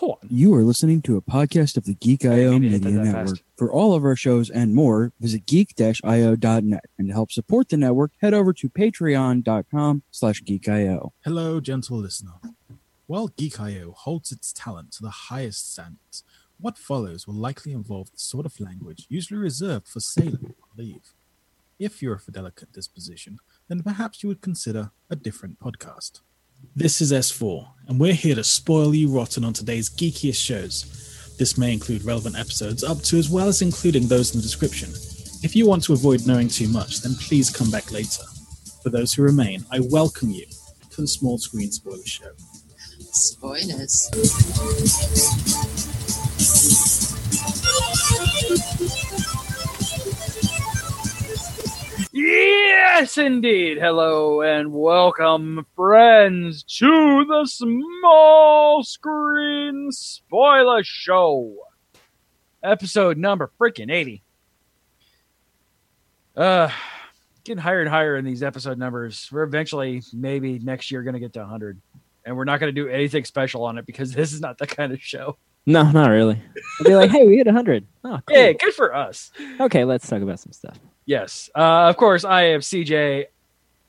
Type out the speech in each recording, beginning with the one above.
hold on. You are listening to a podcast of the Geek IO Media Network. fast. For all of our shows and more, visit geek-io.net. And to help support the network, head over to patreon.com slash geek.io. Hello, gentle listener. While Geek.io holds its talent to the highest standards, what follows will likely involve the sort of language usually reserved for sailing on leave. If you're of a delicate disposition, then perhaps you would consider a different podcast. This is S4, and we're here to spoil you rotten on today's geekiest shows. This may include relevant episodes up to as well as including those in the description. If you want to avoid knowing too much, then please come back later. For those who remain, I welcome you to the Small Screen Spoiler Show. Spoilers. Yes, indeed. Hello and welcome, friends, to the Small Screen Spoiler Show. Episode number freaking 80. Uh, getting higher and higher in these episode numbers. We're eventually, maybe next year, going to get to 100. And we're not going to do anything special on it because this is not the kind of show. No, not really. I'd be like, hey, we hit 100. Oh, cool. Yeah, good for us. Okay, let's talk about some stuff. Yes. Uh, of course, I am CJ.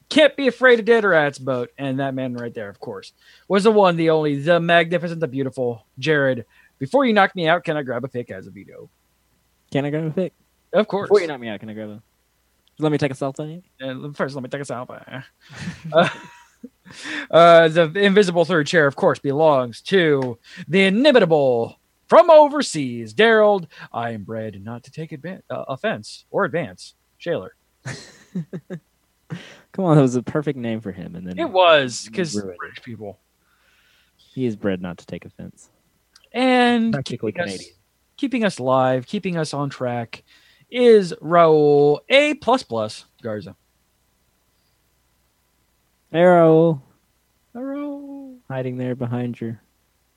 Can't be afraid of dead rats boat. And that man right there, of course, was the one, the only, the magnificent, the beautiful Jared. Before you knock me out, can I grab a pick as a veto? Can I grab a pick? Of course. Before you knock me out, can I grab a. Let me take a selfie. Uh, first, let me take a selfie. uh, uh, the invisible third chair, of course, belongs to the inimitable from overseas, Daryl. I am bred not to take advan- uh, offense or advance. Shaler. Come on, that was a perfect name for him. And then It was because Ruined it. British people. he is bred not to take offense. And Practically keeping us, Canadian. keeping us live, keeping us on track is Raul A plus plus Garza. Arrow Raul. hiding there behind your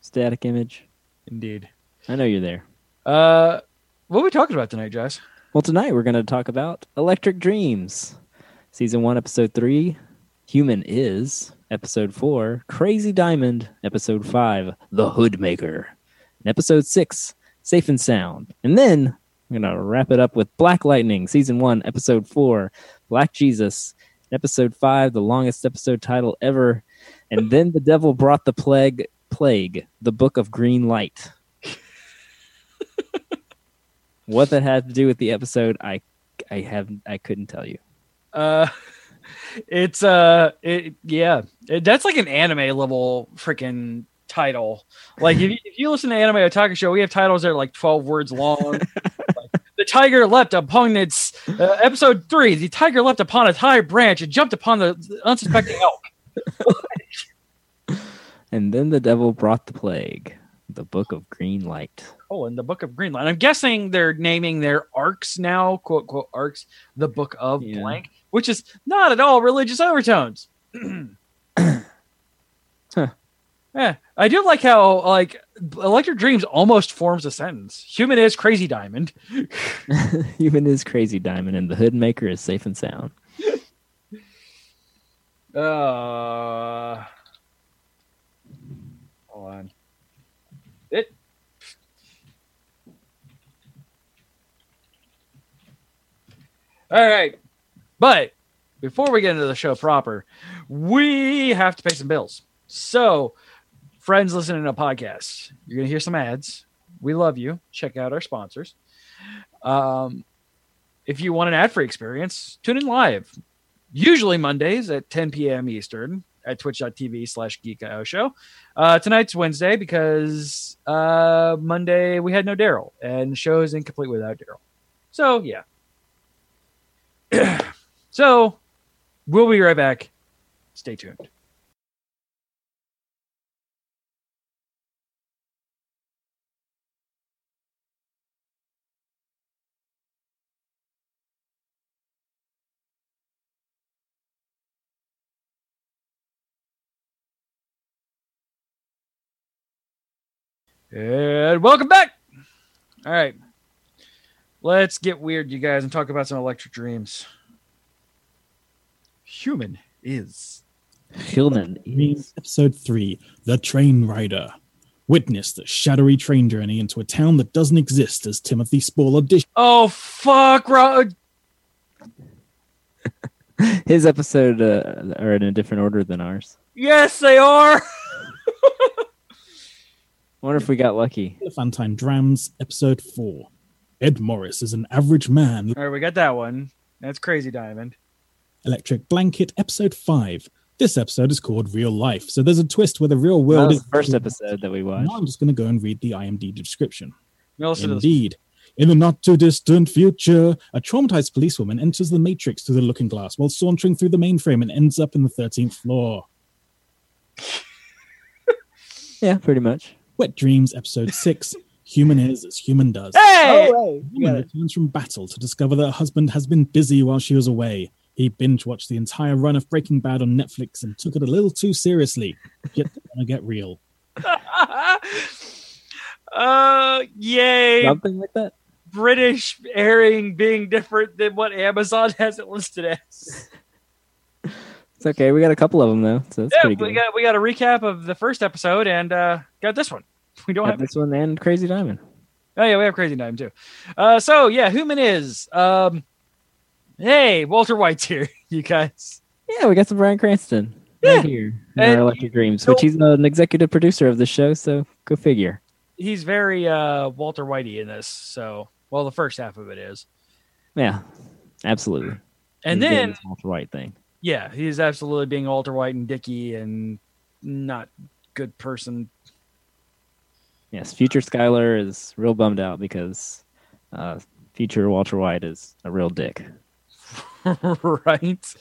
static image. Indeed. I know you're there. Uh, what are we talking about tonight, Jess? Well, tonight we're going to talk about Electric Dreams, Season 1, Episode 3, Human Is, Episode 4, Crazy Diamond, Episode 5, The Hoodmaker, and Episode 6, Safe and Sound. And then we're going to wrap it up with Black Lightning, Season 1, Episode 4, Black Jesus, Episode 5, the longest episode title ever. And then the devil brought the plague, plague, the Book of Green Light. What that had to do with the episode, I I have I couldn't tell you. Uh, it's uh, it yeah, it, that's like an anime level freaking title. Like if you, if you listen to Anime Otaku Show, we have titles that are like twelve words long. Like, the tiger leapt upon its uh, episode three. The tiger leapt upon a high branch and jumped upon the the unsuspecting elk. And then the devil brought the plague, the Book of Green Light. And the Book of Greenland. I'm guessing they're naming their arcs now, quote quote arcs, the Book of Yeah. blank, which is not at all religious overtones. Huh. Yeah, I do like how like Electric Dreams almost forms a sentence. Human is crazy diamond. Human is crazy diamond, and the hood maker is safe and sound. Uh, hold on. It. All right, but before we get into the show proper, we have to pay some bills. So, friends listening to podcasts, you're gonna hear some ads. We love you. Check out our sponsors. Um, if you want an ad-free experience, tune in live usually Mondays at 10 p.m. Eastern at twitch.tv slash geekio show. Uh, tonight's Wednesday because uh, Monday we had no Daryl and the show is incomplete without Daryl. So, yeah. so, we'll be right back. Stay tuned. And welcome back. All right. Let's get weird, you guys, and talk about some electric dreams. Human is. Human is Episode 3, The Train Rider. Witness the shadowy train journey into a town that doesn't exist as Timothy Spall auditions. Oh fuck, Ro- His episode uh, are in a different order than ours. Yes, they are. wonder if we got lucky. Elephantine Drams, episode 4. Ed Morris is an average man. All right, we got that one. That's crazy, Diamond. Electric Blanket, episode 5. This episode is called Real Life, so there's a twist where the real That world was is the first episode that we watched. Now I'm just going to go and read the IMDb description. You listen to. Indeed. In the not too distant future, a traumatized policewoman enters the Matrix through the looking glass while sauntering through the mainframe and ends up in the 13th floor. Yeah, pretty much. Wet Dreams, episode 6. Human is as human does. Hey, Oh, woman returns from battle to discover that her husband has been busy while she was away. He binge watched the entire run of Breaking Bad on Netflix and took it a little too seriously. Yet gonna get real. uh, yay! Something like that. British airing being different than what Amazon has it listed as. It's okay. We got a couple of them though, so that's yeah, pretty we good. got we got a recap of the first episode and uh got this one. We don't Got have this one and Crazy Diamond. Oh yeah, we have Crazy Diamond too. Uh, so yeah, Human is. Um, hey, Walter White's here, you guys. Yeah, we got some Bryan Cranston Yeah. right here in And our Electric Dreams, so- which he's an executive producer of the show. So go figure. He's very uh Walter Whitey in this. So well, the first half of it is, Yeah, absolutely. and He's then Walter White thing. yeah, he's absolutely being Walter White and Dicky and not good person. Yes, future Skyler is real bummed out because uh, future Walter White is a real dick. right?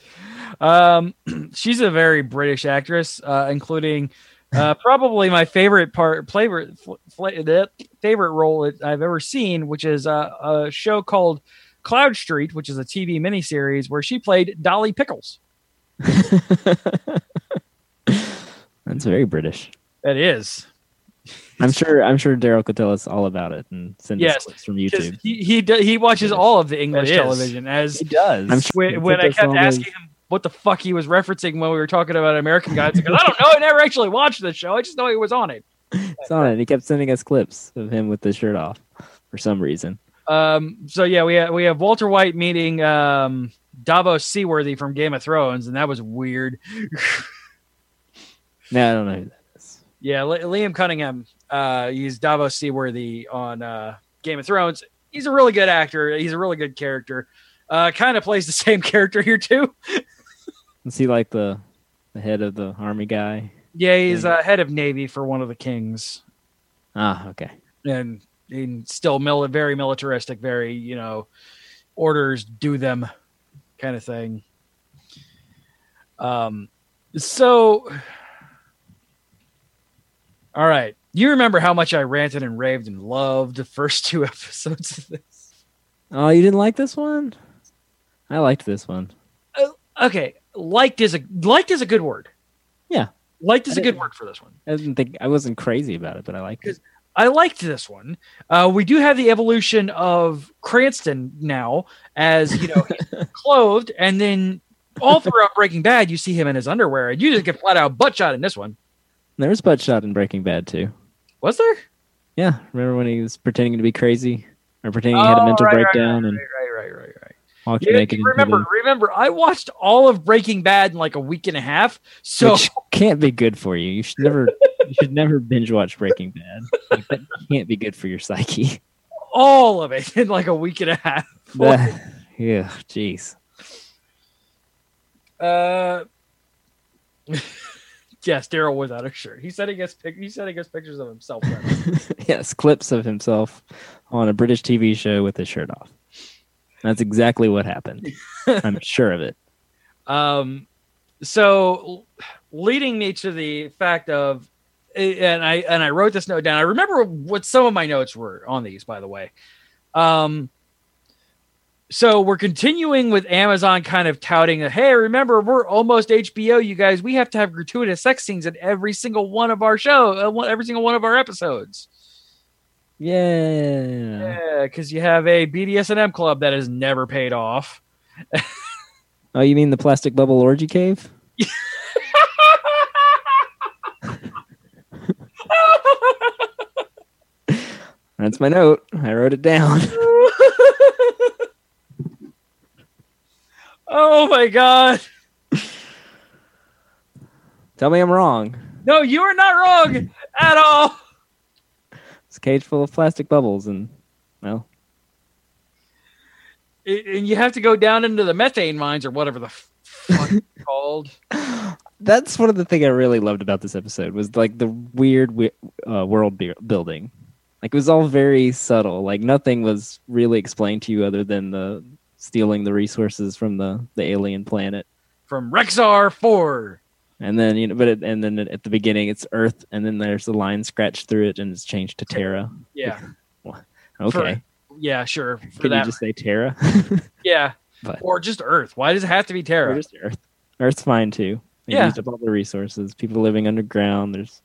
Um, she's a very British actress, uh, including uh, probably my favorite part, favorite, fl- fl- the favorite role that I've ever seen, which is uh, a show called Cloudstreet, which is a TV miniseries where she played Dolly Pickles. That's very British. That is. I'm sure. I'm sure Daryl could tell us all about it and send Yes, us clips from YouTube. He he, do, he watches all of the English television as He does. I'm sure when, when I kept all the- asking him what the fuck he was referencing when we were talking about American Gods because I don't know. I never actually watched the show. I just know he was on it. It's on it. He kept sending us clips of him with the shirt off for some reason. Um, so yeah, we have, we have Walter White meeting um, Davos Seaworthy from Game of Thrones, and that was weird. No, I don't know who that is. yeah, Liam Cunningham, uh, he's Davos Seaworthy on uh, Game of Thrones. He's a really good actor. He's a really good character. Uh, kind of plays the same character here too. Is he like the the head of the army guy? Yeah, he's uh, head of Navy for one of the kings. Ah, okay. and, and still mil- very militaristic, very you know, orders do them kind of thing. Um, so all right, you remember how much I ranted and raved and loved the first two episodes of this? Oh, you didn't like this one? I liked this one. Okay, liked is a liked is a good word. Yeah. liked is I a good word for this one. I didn't think I wasn't crazy about it, but I liked it. I liked this one. Uh, we do have the evolution of Cranston now, as you know, he's clothed, and then all throughout Breaking Bad, you see him in his underwear, and you just get flat out butt shot in this one. There was butt shot in Breaking Bad too. Was there? Yeah, remember when he was pretending to be crazy or pretending he had a Oh, mental right, right, breakdown and Right, right, right, right, right. walked Yeah, remember, the- remember, I watched all of Breaking Bad in like a week and a half. So which can't be good for you. You should never, you should never binge watch Breaking Bad. Like, that can't be good for your psyche. all of it in like a week and a half. That- yeah, jeez. Uh, yes, Daryl without a shirt. He said he gets pic- he said he gets pictures of himself. yes, clips of himself on a British TV show with his shirt off. That's exactly what happened. I'm sure of it. Um, so leading me to the fact of, and I and I wrote this note down. I remember what some of my notes were on these, by the way. Um, so we're continuing with Amazon kind of touting that, hey, remember we're almost HBO, you guys. We have to have gratuitous sex scenes in every single one of our show, uh, every single one of our episodes. Yeah. Yeah, because you have a BDSM club that has never paid off. Oh, you mean the plastic bubble orgy cave? That's my note. I wrote it down. oh my god. Tell me I'm wrong. No, you are not wrong at all. It's a cage full of plastic bubbles, and well, It- and you have to go down into the methane mines or whatever the fuck it's called. that's one of the things I really loved about this episode was like the weird uh, world bu- building. Like it was all very subtle. Like nothing was really explained to you other than the stealing the resources from the the alien planet. From Rexor 4. And then you know, but it, and then at the beginning it's Earth, and then there's the line scratched through it, and it's changed to Terra. Yeah. Okay, Yeah, sure. For can that. you just say Terra? yeah. But- Or just Earth. Why does it have to be Terra? just Earth? Earth's fine too. They Yeah. used up all the resources. People living underground. There's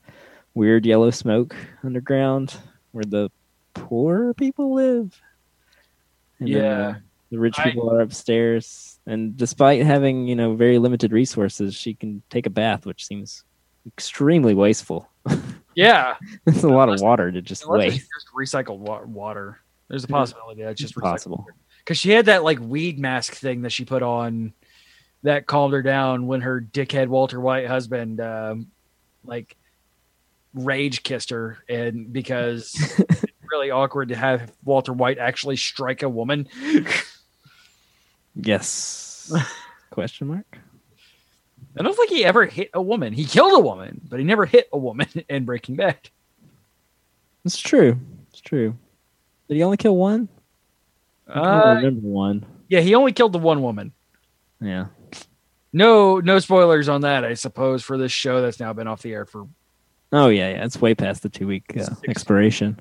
weird yellow smoke underground where the poor people live. And then, Yeah. uh, the rich I- people are upstairs. And despite having, you know, very limited resources, she can take a bath, which seems extremely wasteful. Yeah. It's a lot of water to just waste. just recycled wa- water. There's a possibility that's just Possible. Because she had that like weed mask thing that she put on that calmed her down when her dickhead Walter White husband um, like rage kissed her and because it's really awkward to have Walter White actually strike a woman. Yes. Question mark? I don't think he ever hit a woman. He killed a woman, but he never hit a woman in Breaking Bad. It's true. It's true. Did he only kill one? I don't Uh, remember one. yeah, he only killed the one woman. Yeah. No, no spoilers on that, I suppose, for this show that's now been off the air for. Oh yeah, yeah. It's way past the two week uh, expiration.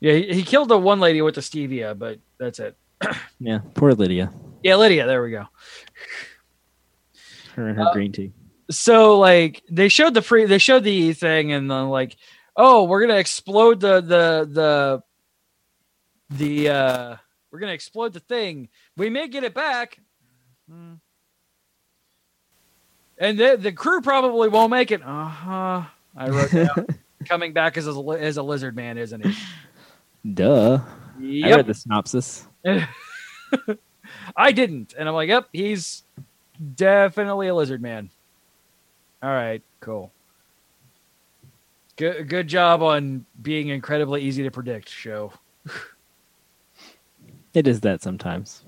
Yeah, he, he killed the one lady with the stevia, but that's it. Yeah, poor Lydia. Yeah, Lydia. There we go. Her and her Uh, green tea. So like they showed the free, they showed the thing, and then like, oh, we're gonna explode the the the the uh we're gonna explode the thing. We may get it back. Hmm. And the the crew probably won't make it. Uh huh. I wrote down coming back as a as a lizard man, isn't he? Duh. I Yep. read the synopsis. I didn't, and I'm like, yep, he's definitely a lizard man. All right, cool. Good, good job on being incredibly easy to predict. Show. It is that sometimes.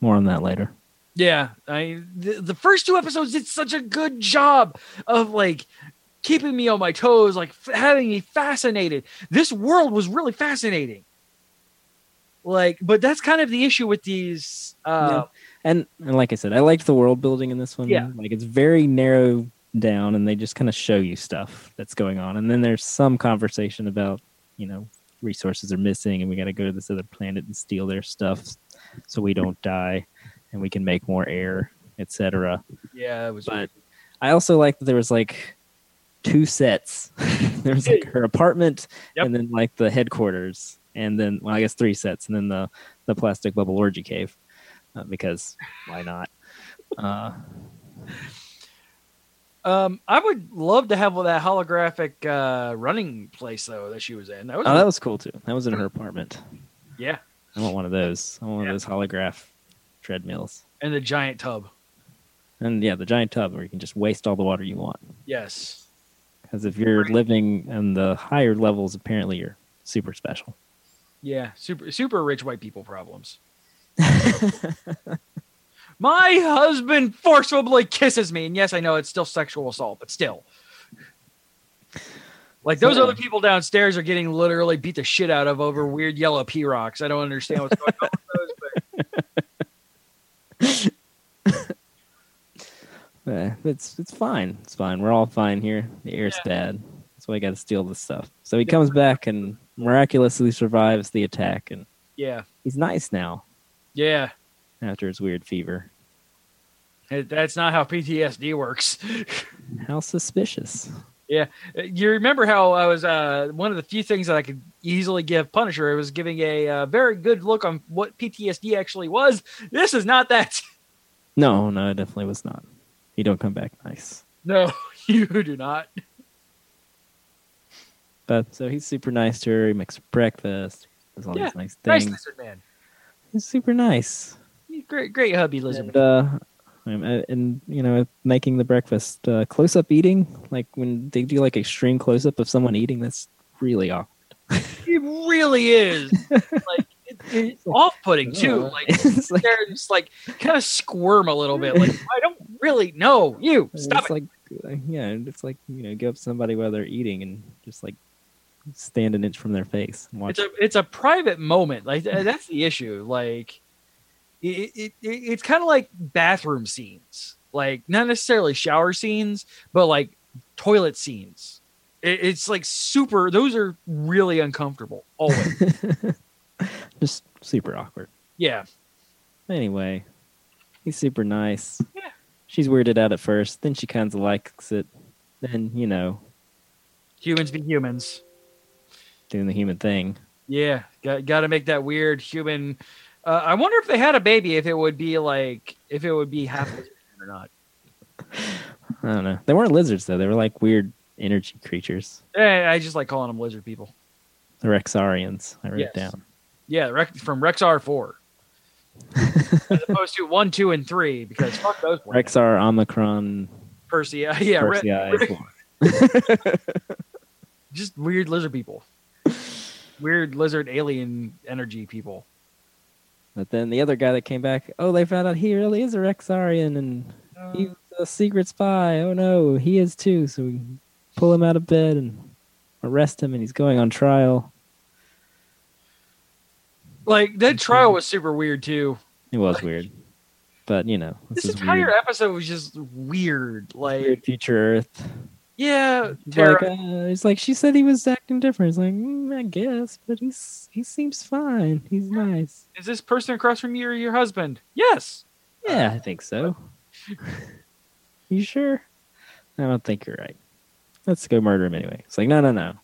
More on that later. Yeah, I the, the first two episodes did such a good job of like keeping me on my toes, like f- having me fascinated. This world was really fascinating. Like, but that's kind of the issue with these. Uh, And and like I said, I liked the world building in this one. Yeah. Like it's very narrow down and they just kind of show you stuff that's going on. And then there's some conversation about, you know, resources are missing and we got to go to this other planet and steal their stuff so we don't die and we can make more air, etc. yeah, it was. But I also like that there was like two sets. there was like her apartment Yep. and then like the headquarters and then well I guess three sets and then the the plastic bubble orgy cave uh, because why not? Uh, Um, I would love to have that holographic uh, running place though that she was in. That was, oh, that was cool too. That was in her apartment. yeah, I want one of those. I want one Yeah. of those holograph treadmills. and the giant tub. And yeah, the giant tub where you can just waste all the water you want. Yes, Because if you're living in the higher levels, apparently you're super special. Yeah, super super rich white people problems. My husband forcibly kisses me, and yes, I know it's still sexual assault, but still. Like those So- other people downstairs are getting literally beat the shit out of over weird yellow P rocks. I don't understand what's going on with those, but Uh, it's it's fine. It's fine. We're all fine here. The air's bad. Why I got to steal this stuff. So he comes back and miraculously survives the attack, and yeah, he's nice now yeah. after his weird fever. That's not how PTSD works. How suspicious. Yeah, You remember how I was uh, one of the few things that I could easily give Punisher. It was giving a uh, very good look on what PTSD actually was. This is not that. No, no, it definitely was not. He don't come back nice. No, you do not. But so he's super nice to her. He makes her breakfast. Does all Yeah, these nice Nice things. lizard man. He's super nice. He's Great, great hubby lizard. And, uh, uh, and you know, making the breakfast uh, close up eating, like when they do like extreme close up of someone eating, that's really awkward. It really is. like it, it's off-putting too. Like it's like, they're just like kind of squirm a little bit. Like I don't really know you. Stop it's it. like uh, yeah, it's like you know, give up somebody while they're eating and just like stand an inch from their face and watch. It's a it's a private moment. Like that's the issue. Like it, it, it it's kind of like bathroom scenes. Like not necessarily shower scenes, but like toilet scenes. It, it's like super. Those are really uncomfortable. Always. just super awkward. yeah. Anyway, he's super nice. Yeah. She's weirded out at first, then she kind of likes it. Then you know, Humans be humans. Doing the human thing. Yeah, got got to make that weird human. Uh, I wonder if they had a baby, if it would be like if it would be half lizard or not. I don't know. They weren't lizards though. They were like weird energy creatures. Eh, I just like calling them lizard people. The Rexorians. I wrote Yes. it down. Yeah, Rex, from Rexor four, as opposed to one, two, and three, because fuck those. Rexor Omicron Percy, yeah, Persei. Re- just weird lizard people, weird lizard alien energy people. But then the other guy that came back, oh, they found out he really is a Rexorian and he's uh. a secret spy. Oh no, he is too. So we pull him out of bed and arrest him, and he's going on trial. Like that trial was super weird too. It was weird, but you know, this, This entire weird. episode was just weird. Like, Weird future Earth. Yeah, It's Terra, like, uh, it's like she said he was acting different. It's like, mm, I guess, but he's he seems fine. He's nice. is this person across from you your husband? Yes. Yeah, I think so. you sure? I don't think you're right. Let's go murder him anyway. It's like, no, no, no.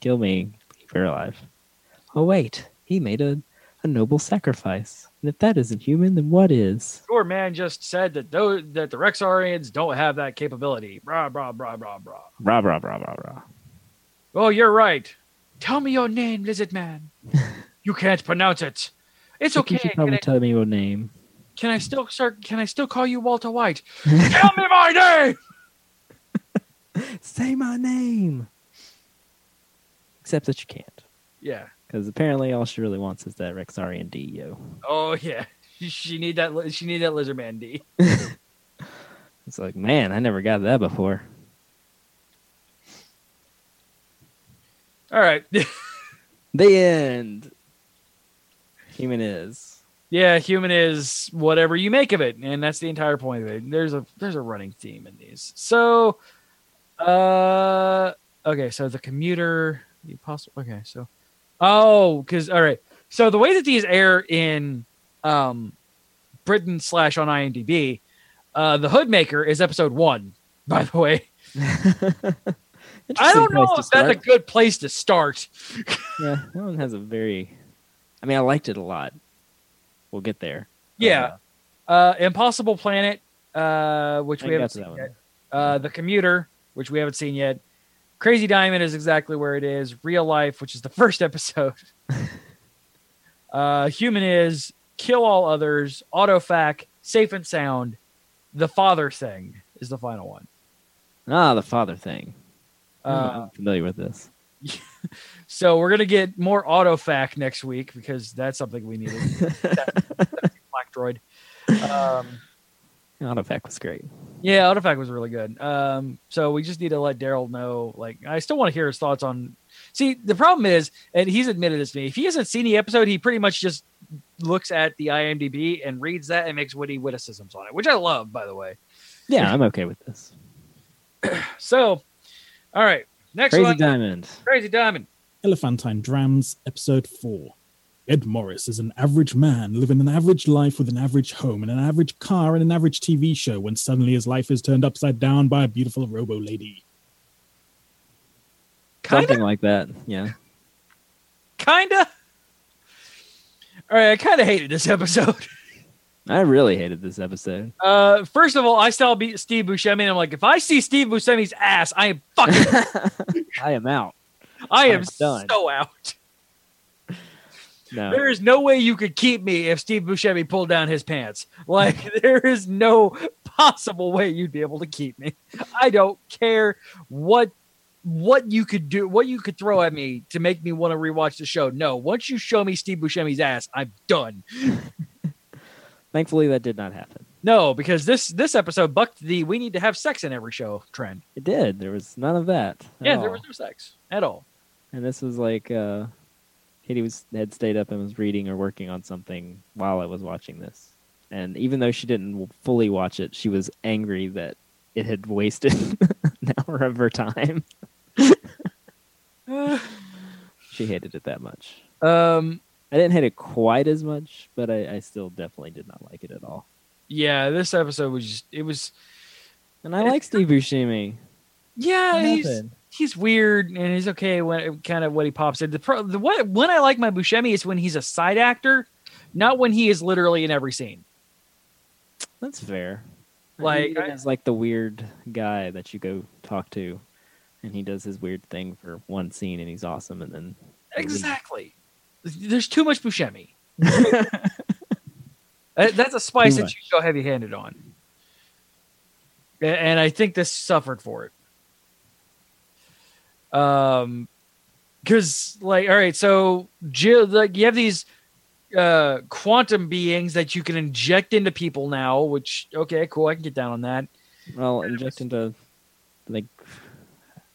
Kill me, keep her alive. Oh wait, he made a, a noble sacrifice. And if that isn't human, then what is? Your man just said that those that the Rexorians don't have that capability. Blah blah blah blah blah. Rah rah rah rah rah. Oh, you're right. Tell me your name, lizard man. you can't pronounce it. It's Think okay. You should Can probably I, tell me your name. can I still start? Can I still call you Walter White? Tell me my name. Say my name. Except that you can't, Yeah. Because apparently all she really wants is that Rexorian D, yo. Oh yeah. She- need that. She need that lizard man D. It's like, man, I never got that before. All right. The end. Human is. yeah, human is whatever you make of it, and that's the entire point of it. There's a there's a running theme in these. So, uh, okay, so the commuter, the possible. Okay, so, oh, because all right, so the way that these air in um Britain slash on IMDb, uh, the Hoodmaker is episode one. By the way, I don't know if that's a good place to start. Yeah, that one has a very. I mean, I liked it a lot. We'll get there. Yeah. Uh, Impossible Planet, uh, which I we haven't seen yet. Uh, the Commuter, which we haven't seen yet. Crazy Diamond is exactly where it is. Real Life, which is the first episode. uh, Human is Kill All Others. Autofac, Safe and Sound. The Father Thing is the final one. Ah, the father thing. Uh, I'm familiar with this. so we're gonna get more Autofac next week because that's something we needed. Black Droid. Um, Autofac was great. Yeah, Artifact was really good. Um, so we just need to let Daryl know. Like, I still want to hear his thoughts on. See, the problem is, and he's admitted this to me. If he hasn't seen the episode, he pretty much just looks at the IMDb and reads that and makes witty witticisms on it, which I love, by the way. Yeah, I'm okay with this. So, all right, next one Crazy one, Diamond. Crazy Diamond. Elephantine Drams, Episode 4. Ed Morris is an average man living an average life with an average home and an average car and an average TV show when suddenly his life is turned upside down by a beautiful robo lady. Kinda, Something like that. Yeah. kinda. All right, I kind of hated this episode. I really hated this episode. Uh, first of all, I saw B- Steve Buscemi, and I'm like, if I see Steve Buscemi's ass, I am fucking I am out. I am I'm done. so out. No. There is no way you could keep me if Steve Buscemi pulled down his pants. Like there is no possible way you'd be able to keep me. I don't care what what you could do, what you could throw at me to make me want to rewatch the show. No, once you show me Steve Buscemi's ass, I'm done. Thankfully, that did not happen. No, because this this episode bucked the we need to have sex in every show trend. It did. There was none of that. at Yeah, there was no sex at all. And this was like uh Katie was had stayed up and was reading or working on something while I was watching this. And even though she didn't fully watch it, she was angry that it had wasted an hour of her time. she hated it that much. Um, I didn't hate it quite as much, but I, I still definitely did not like it at all. yeah, this episode was just it was And I like Steve Buscemi. yeah, he's. He's weird and he's okay when kind of what he pops in. The, pro, the what when I like my Buscemi is when he's a side actor, not when he is literally in every scene. That's fair. Like, he's like the weird guy that you go talk to, and he does his weird thing for one scene, and he's awesome, and then Exactly. There's too much Buscemi. Uh, That's a spice that you go heavy handed on. And I think this suffered for it. Um, because like, all right, so Jill, like, you have these uh quantum beings that you can inject into people now. Which okay, cool, I can get down on that. well, inject into like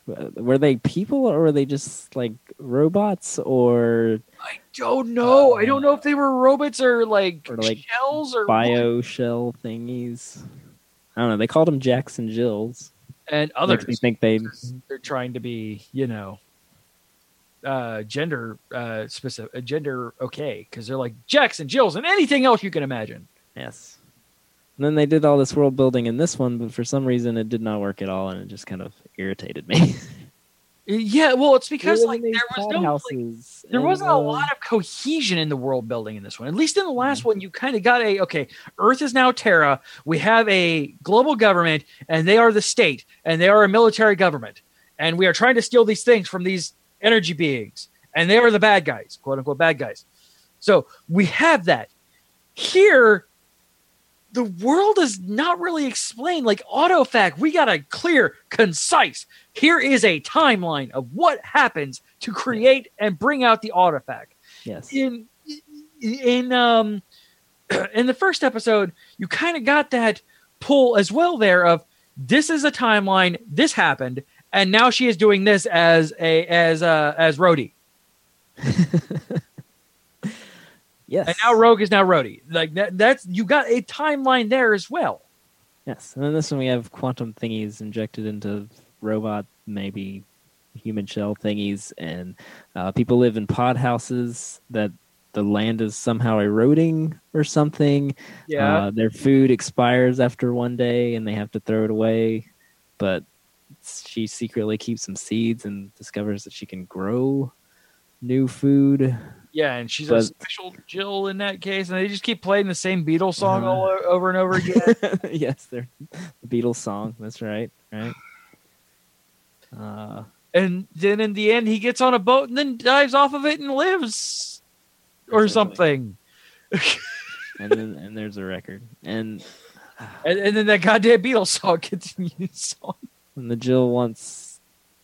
were they people or were they just like robots or I don't know. I don't know if they were robots or like, Or, like, shells or bio shell thingies? I don't know. They called them Jacks and Jills. And Makes me think they they're trying to be, you know, uh, gender uh, specific, uh, gender okay, because they're like Jacks and Jills and anything else you can imagine. yes. And then they did all this world building in this one, but for some reason it did not work at all, and it just kind of irritated me. Yeah, well, it's because like there was no like, there and, wasn't a uh, lot of cohesion in the world building in this one. At least in the last one, you kind of got a okay. Earth is now Terra. We have a global government, and they are the state, and they are a military government, and we are trying to steal these things from these energy beings, and they are the bad guys, quote unquote bad guys. So we have that here. The world is not really explained like Autofac. We got a clear, concise. Here is a timeline of what happens to create and bring out the Autofac Yes. in in um in the first episode you kind of got that pull as well there of this is a timeline this happened and now she is doing this as a as uh as Rhodey Yes. and now Rogue is now Rhodey like that that's you got a timeline there as well Yes, and then this one we have quantum thingies injected into robot, maybe human shell thingies, and uh, people live in pod houses that the land is somehow eroding or something. yeah Uh, their food expires after one day, and they have to throw it away. But she secretly keeps some seeds and discovers that she can grow new food. Yeah and she's a special Jill in that case and they just keep playing the same Beatles song Uh-huh. all over and over again yes, they're the Beatles song. That's right. Right. Uh, and then in the end he gets on a boat and then dives off of it and lives or something and then and there's a record and and, and then that goddamn Beatles song continues on. And the jill wants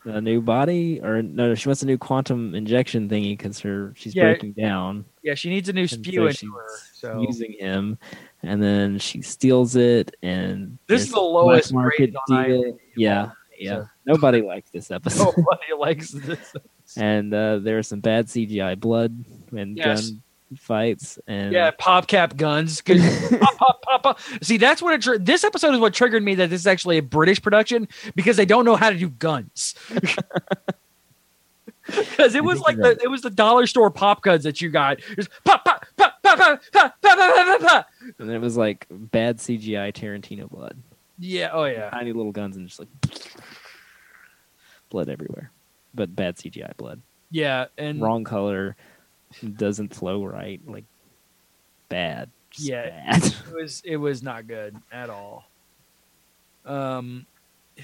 a new body or no she wants a new quantum injection thingy because her she's Yeah. breaking down Yeah, she needs a new spew so her. So using him and then she steals it and This is the lowest market deal. Yeah yeah So- nobody likes this episode nobody likes this. and uh, there was some bad cgi blood and Yes. gun fights and Yeah, pop cap guns. pop, pop, pop, pop. See, that's what it. Tr- this episode is what triggered me that this is actually a British production because they don't know how to do guns. Because it was like the it was the dollar store pop guns that you got. Just pop pop pop pop pop pop pop pop pop pop. pop. and it was like bad cgi tarantino blood Yeah. Oh yeah. tiny little guns and just like blood everywhere. But bad CGI blood. Yeah. And Wrong color. Doesn't flow right. Like bad. Just Yeah. Bad. it was it was not good at all. Um.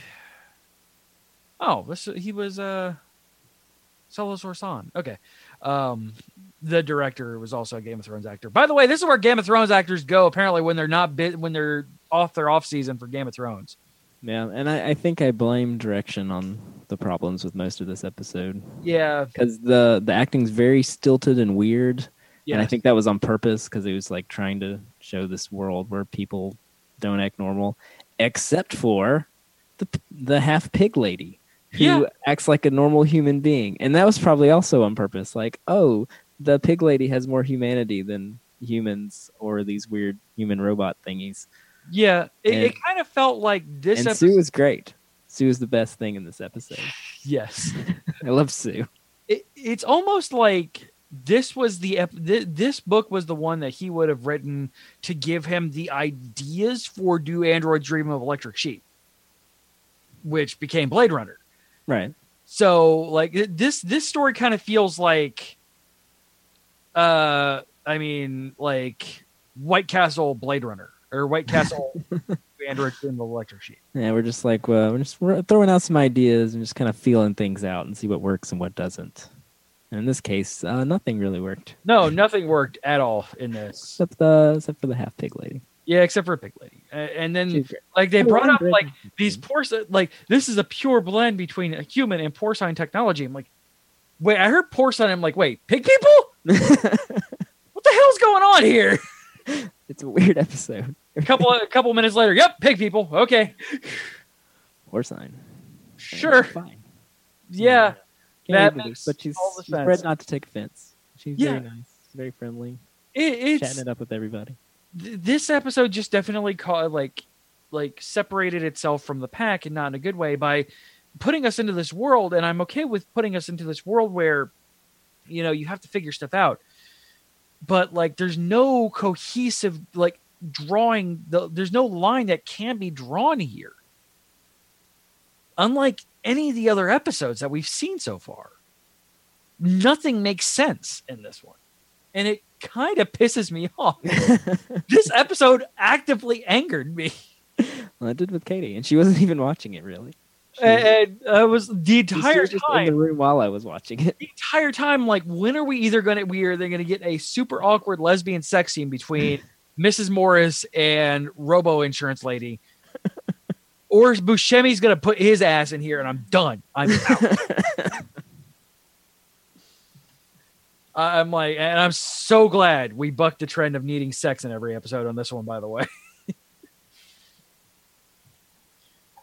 Oh, this he was uh. Salazar San. Okay. Um, the director was also a Game of Thrones actor. By the way, this is where Game of Thrones actors go apparently when they're not bit when they're off their off season for Game of Thrones. Yeah, and I, I think I blame direction on the problems with most of this episode Yeah. because the the acting's very stilted and weird. Yeah. And I think that was on purpose because it was like trying to show this world where people don't act normal, except for the the half pig lady who Yeah. acts like a normal human being, and that was probably also on purpose. Like, oh, the pig lady has more humanity than humans or these weird human robot thingies. Yeah. It, it kind of felt like this and episode. Sue is great. Sue is the best thing in this episode. yes. I love Sue. it, it's almost like this was the ep- th- this book was the one that he would have written to give him the ideas for do androids dream of electric sheep which became blade runner Right. so like this this story kind of feels like uh i mean like white castle blade runner or white castle android in the electric sheep Yeah, we're just like well, we're just we're throwing out some ideas and just kind of feeling things out and see what works and what doesn't. And in this case, uh, nothing really worked. No nothing worked at all in this. Except the except for the half pig lady. yeah except for a pig lady. Uh, and then She's like they brought up like these porcine like this is a pure blend between a human and porcine technology. I'm like wait i heard porcine i'm like wait pig people? What the hell's going on here? It's a weird episode. A couple a couple minutes later yep pig people okay Porcine. sure Fine. yeah Can't That makes but she's, all the she's sense. bred not to take offense. She's Yeah. very nice, very friendly, it, it's chatting it up with everybody. th- this episode just definitely caught like like separated itself from the pack and not in a good way by putting us into this world and i'm okay with putting us into this world where you know you have to figure stuff out but like there's no cohesive like drawing the, there's no line that can be drawn here unlike any of the other episodes that we've seen so far nothing makes sense in this one and it kind of pisses me off this episode actively angered me. Well, I did with Katie, and she wasn't even watching it really. She, And I was the entire was just in the time, room while I was watching it. the entire time, like, when are we either gonna we are they gonna get a super awkward lesbian sex scene between Mrs. Morris and Robo Insurance Lady, or is Buscemi's gonna put his ass in here and I'm done. I'm out. I'm like, and I'm so glad we bucked the trend of needing sex in every episode on this one, by the way.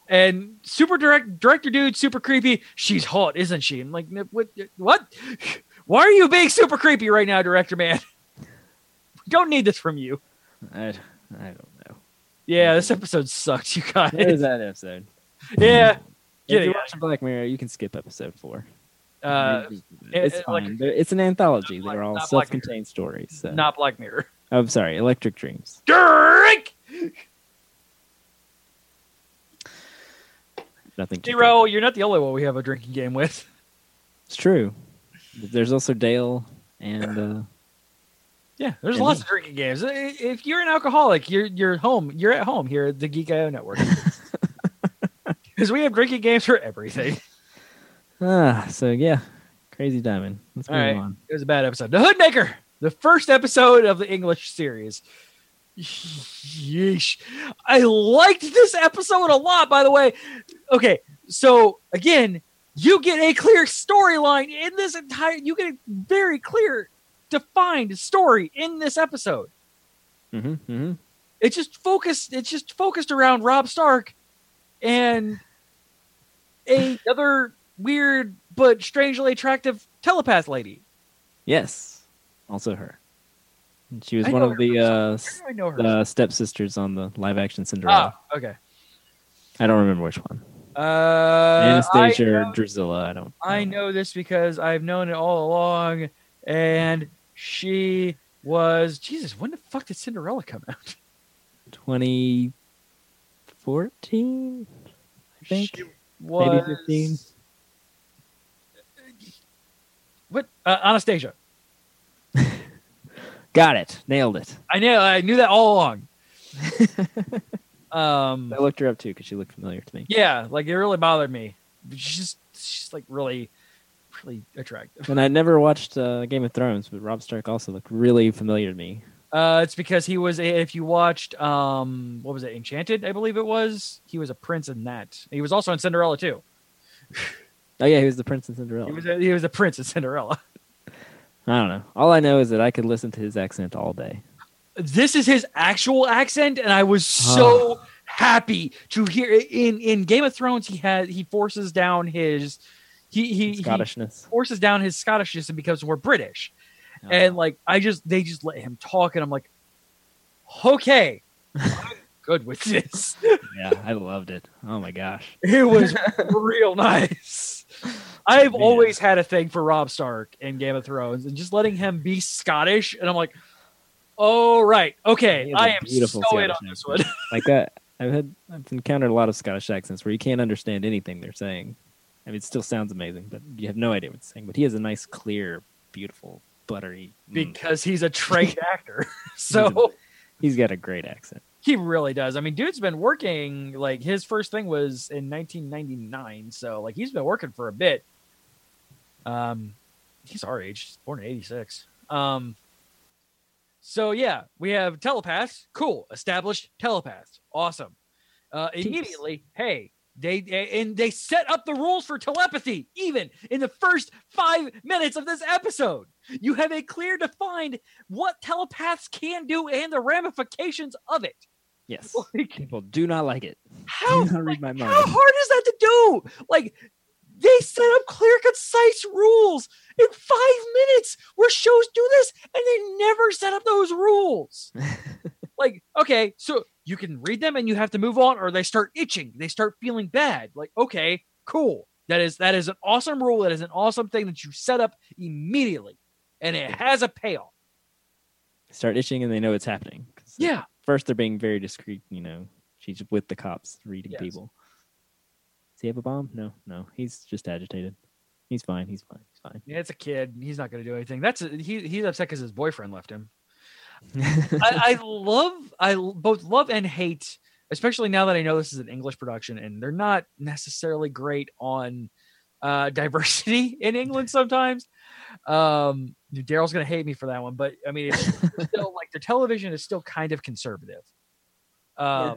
and super direct director dude, super creepy. She's hot, isn't she? I'm like, what? What? Why are you being super creepy right now, director man? Don't need this from you. I, I don't know. Yeah, this episode sucked, you guys. That episode? Yeah, If you're watching Black Mirror, you can skip episode four. uh, it's it- fine. They're- it's an anthology. Not They're all Black self-contained stories. So. not Black Mirror. Oh, I'm sorry, Electric Dreams. Drink Nothing. zero. You're not the only one we have a drinking game with. It's true. There's also Dale and uh, Yeah, there's Yeah. lots of drinking games. If you're an alcoholic, you're you're home. You're at home here at the Geek IO Network. Because we have drinking games for everything. ah. So yeah, Crazy Diamond. Let's All move right. on. It was a bad episode. The Hoodmaker, the first episode of the English series. Yeesh. I liked this episode a lot, by the way. Okay, so again, you get a clear storyline in this entire you get a very clear defined story in this episode. hmm hmm It's just focused it's just focused around Robb Stark and a other weird but strangely attractive telepath lady. Yes, also her. She was I one of the uh, Where s- do I know her? the stepsisters on the live-action Cinderella. ah, okay. I don't remember which one. Uh, Anastasia I or know. I don't. I know this because I've known it all along, and she was Jesus. When the fuck did Cinderella come out? 2014, I think. She was, Maybe 15. What? Uh, Anastasia. Got it. Nailed it. I know. I knew that all along. um. I looked her up too because she looked familiar to me. Yeah, like it really bothered me. She's just, she's like really really attractive. And I never watched uh, Game of Thrones, but Robb Stark also looked really familiar to me. Uh, it's because he was. If you watched, um, what was it, Enchanted? I believe it was. He was a prince in that. He was also in Cinderella too. Oh yeah, he was the Prince in Cinderella. He was. A, he was a prince in Cinderella. I don't know. All I know is that I could listen to his accent all day. This is his actual accent, and I was so happy to hear. In in Game of Thrones, he had he forces down his. He he, he forces down his Scottishness and becomes more British. Oh. And like I just they just let him talk and I'm like, okay, I'm good with this. yeah, I loved it. Oh my gosh. It was real nice. Oh, I've Man. always had a thing for Robb Stark in Game of Thrones and just letting him be Scottish and I'm like, oh right, okay, I am beautiful so in on this one. like that. I've had I've encountered a lot of Scottish accents where you can't understand anything they're saying. I mean, it still sounds amazing, but you have no idea what it's saying. But he has a nice, clear, beautiful, buttery. mm. because he's a trained actor. So He's got a great accent. he really does. I mean, dude's been working like his first thing was in 1999, so like he's been working for a bit. Um, he's our age, he's born in '86. Um, so yeah, we have telepaths. Cool, established telepaths. Awesome. Uh, immediately, hey, they and they set up the rules for telepathy even in the first five minutes of this episode. You have a clear defined what telepaths can do and the ramifications of it. Yes. Like, People do not like it. how Do not read my how hard is that to do? Like they set up clear, concise rules in five minutes where shows do this and they never set up those rules. like, okay, so you can read them and you have to move on, or they start itching, they start feeling bad. Like, okay, cool. That is that is an awesome rule. That is an awesome thing that you set up immediately. And it has a payoff. Start itching and they know it's happening Yeah. First, they're being very discreet. You know, she's with the cops reading Yes. people. Does he have a bomb? No, no. He's just agitated. He's fine. He's fine. He's fine. Yeah, it's a kid. He's not going to do anything. That's he. He's upset because his boyfriend left him. I, I love I both love and hate, especially now that I know this is an English production and they're not necessarily great on uh, diversity in England sometimes. Um, Daryl's gonna hate me for that one, but I mean, it's still like their television is still kind of conservative. Uh,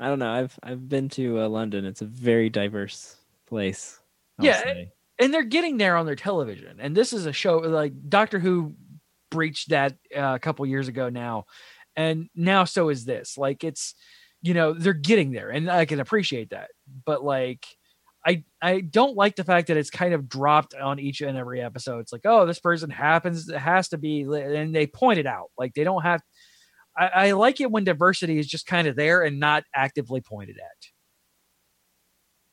I don't know. I've I've been to uh, London. It's a very diverse place. I'll Yeah, and they're getting there on their television. And this is a show like Doctor Who breached that uh, a couple years ago now, and now so is this. Like it's, you know, they're getting there, and I can appreciate that. But like, I I don't like the fact that it's kind of dropped on each and every episode. It's like, oh, this person happens it has to be, and they point it out. Like they don't have. I, I like it when diversity is just kind of there and not actively pointed at.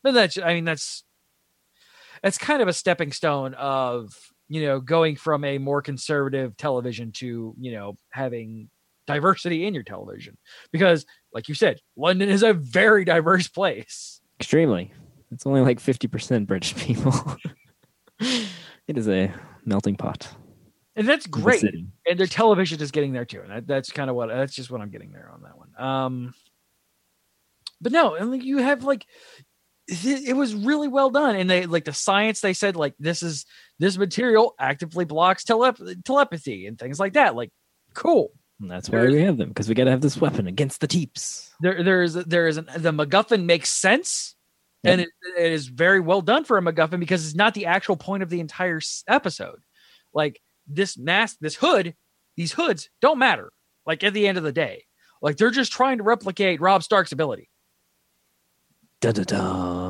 But that's, I mean, that's that's kind of a stepping stone of you know going from a more conservative television to you know having diversity in your television because like you said london is a very diverse place extremely. It's only like fifty percent British people. it is a melting pot. and that's great city. and their television is getting there too and that, that's kind of what that's just what i'm getting there on that one um but no and like you have like it, was really well done and they like the science they said like this is this material actively blocks telep- telepathy and things like that like cool And that's why we have them because we got to have this weapon against the teeps. there there's there is an, the MacGuffin makes sense, and it, it is very well done for a MacGuffin because it's not the actual point of the entire episode. Like this mask, this hood, these hoods don't matter. Like at the end of the day, like they're just trying to replicate Robb Stark's ability. Dun dun dun.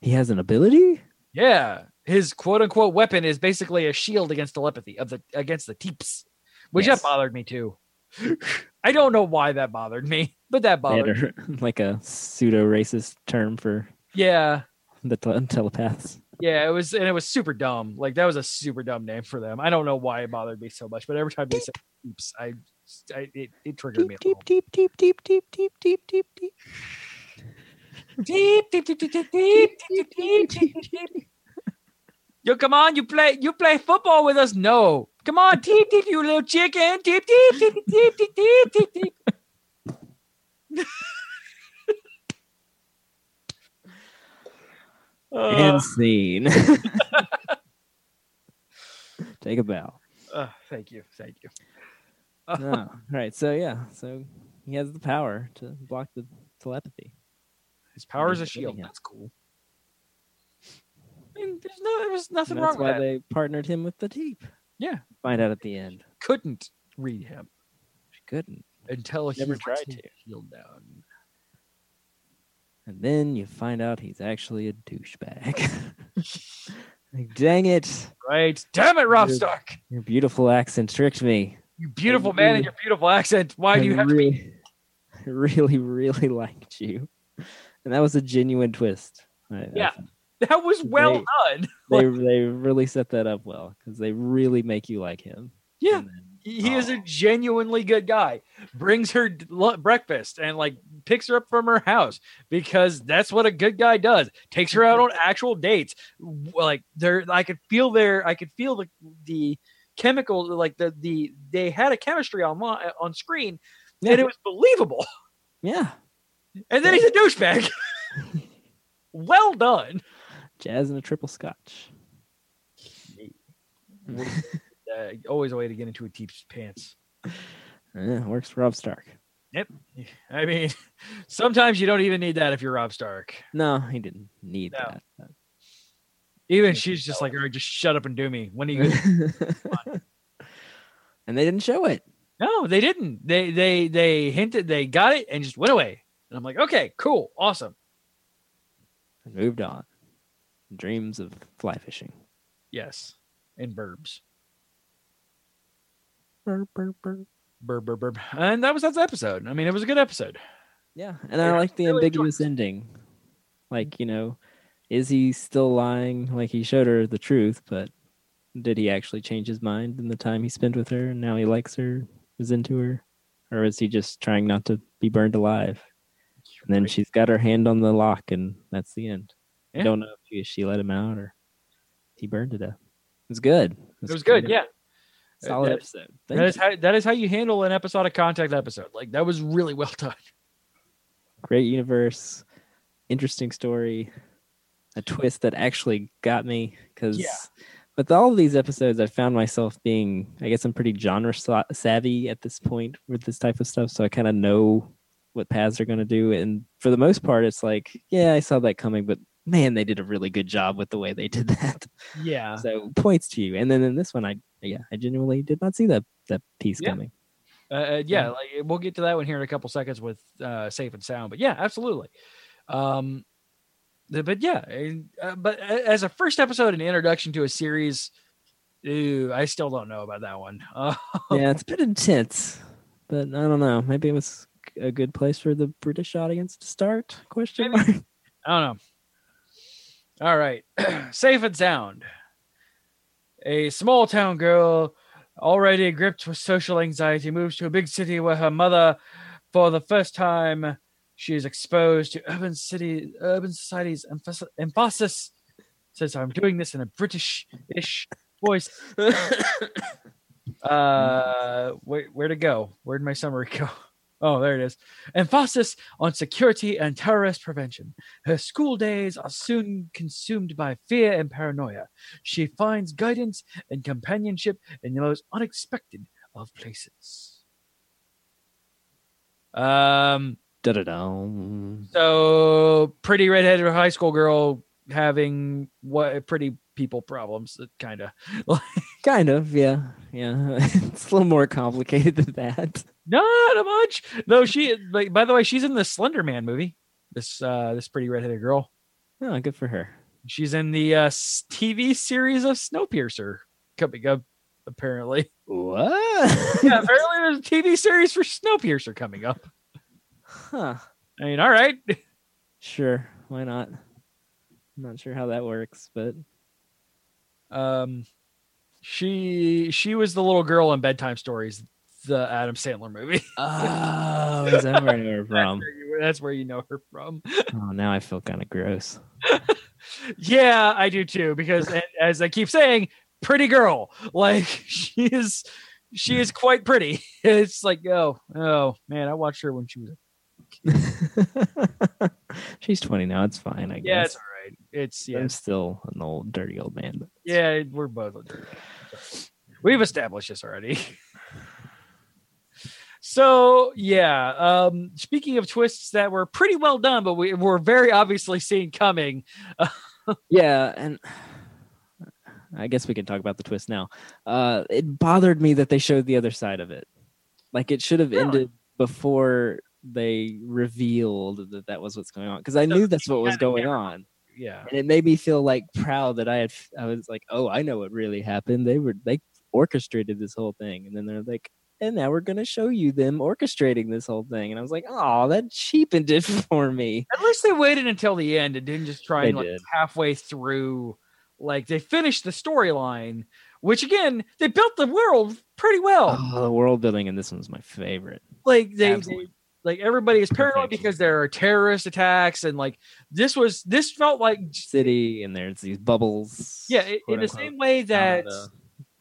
He has an ability. Yeah, his quote unquote weapon is basically a shield against telepathy of the against the teeps, which Yes. that bothered me too. I don't know why that bothered me, but that bothered. a- like a pseudo racist term for Yeah, the tel- telepaths. Yeah, it was, and it was super dumb. Like that was a super dumb name for them. I don't know why it bothered me so much, but every time they said "oops," I, I it, it triggered me. A little. deep, deep, deep, deep, deep, deep, deep, deep. Deep, deep, deep, deep, deep, deep, deep, deep, deep, deep. Yo, come on, you play, you play football with us? No, come on, deep, deep, you little chicken, deep, deep, deep, deep, deep, deep, deep, deep. Uh, and scene. Take a bow. Uh, thank you, thank you. no. Right. So yeah. So he has the power to block the telepathy. His power is a shield. it. That's cool. I mean, there's no, there was nothing that's wrong with why they partnered him with the teep. Yeah. Find out at the end. Couldn't read him She couldn't. until he Never tried to. shield down. And then you find out he's actually a douchebag. like, dang it. Right? Damn it, Rob Dude. Stark! Your beautiful accent tricked me. You beautiful I man and your beautiful accent. Why do I you have to be? really, really, really liked you. And that was a genuine twist. I- I Yeah. thought That was well They- done. They, they really set that up well because they really make you like him. Yeah. Then- He he is oh. a Oh. genuinely good guy. Brings her breakfast and like picks her up from her house because that's what a good guy does. Takes her out mm-hmm. on actual dates. Like there, I could feel their, I could feel the the chemical, like the the they had a chemistry on uh, on screen, Yeah. and it was believable. yeah. And then he's a douchebag. well done. Jazz and a triple scotch. Uh, always a way to get into a teep's pants. Yeah, works for Robb Stark. Yep. I mean, sometimes you don't even need that if you're Robb Stark. No, he didn't need No. that. but- Even she's just like, all right, just shut up and do me. When are you? gonna-" and they didn't show it. no, they didn't. They they they hinted, they got it, and just went away. And I'm like, okay, cool, awesome. And moved on. Dreams of fly fishing. Yes, and burbs, Burp, burp, burp. burb, burb, burb, and that was that episode. I mean, it was a good episode. Yeah, and I like the really ambiguous ending. Like, you know, is he still lying? Like he showed her the truth, but did he actually change his mind in the time he spent with her and now he likes her, is into her? Or is he just trying not to be burned alive? And then she's got her hand on the lock and that's the end. Yeah. I don't know if she, she let him out or he burned to death. It was good. It was good. Yeah, Solid That- episode. Thank that is how that is how you handle an episodic contact episode. Like that was really well done. great universe, interesting story, a twist that actually got me because Yeah. with all of these episodes, I found myself being, I guess I'm pretty genre savvy at this point with this type of stuff, so I kind of know what paths are going to do, and for the most part, it's like, yeah, I saw that coming, but man, they did a really good job with the way they did that. Yeah, so points to you, and then in this one, I yeah, I genuinely did not see that that piece Yeah. coming. Uh, uh, yeah, like we'll get to that one here in a couple seconds with uh, safe and sound. But yeah, absolutely. Um, but yeah, uh, but as a first episode and introduction to a series, ew, I still don't know about that one. Yeah, it's a bit intense, but I don't know. Maybe it was a good place for the British audience to start? Question mark. I don't know. All right, safe and sound. A small town girl, already gripped with social anxiety, moves to a big city where her mother, for the first time, she is exposed to urban city, urban society's emphasis. emphasis says, "I'm doing this in a British-ish voice." uh, where where to go? Where'd my summary go? Oh, there it is. Emphasis on security and terrorist prevention. Her school days are soon consumed by fear and paranoia. She finds guidance and companionship in the most unexpected of places. Um, da da da. so pretty redheaded high school girl having what a pretty people problems, that kind of. Kind of, yeah, yeah. it's a little more complicated than that. Not a much. No, she. Like, by the way, she's in the Slender Man movie. This uh, this pretty redheaded girl. Oh, good for her. She's in the uh, TV series of Snowpiercer coming up. Apparently, What? yeah. Apparently, there's a TV series for Snowpiercer coming up. huh. I mean, all right. Sure. Why not? I'm not sure how that works, but Um, she she was the little girl in Bedtime Stories, the Adam Sandler movie. oh, is that where I know her That's from? where you- that's where you know her from. Oh, now I feel kind of gross. Yeah, I do too. Because as I keep saying, pretty girl. Like she is, she is quite pretty. It's like, oh, oh man, I watched her when she was. She's 20 now. It's fine, I guess. Yeah, it's all right. It's yeah, I'm still an old, dirty old man. Yeah. We're both. We've established this already. so yeah, um, speaking of twists that were pretty well done, but we were very obviously seen coming. Yeah, and I guess we can talk about the twist now. Uh, it bothered me that they showed the other side of it. Like it should have Really? ended before they revealed that that was what's going on. Because I So knew that's what was going on, Yeah, and it made me feel like proud that I had. I was like, oh, I know what really happened. They were they orchestrated this whole thing, and then they're like. And now we're gonna show you them orchestrating this whole thing, and I was like, "Oh, that cheapened it for me." at least they waited until the end and didn't just try They and like did. halfway through. Like they finished the storyline, which again they built the world pretty well. Oh, the world building in this one's my favorite. like they, they like everybody is paranoid because there are terrorist attacks and like this was this felt like city and there's these bubbles. yeah in the unquote, same way that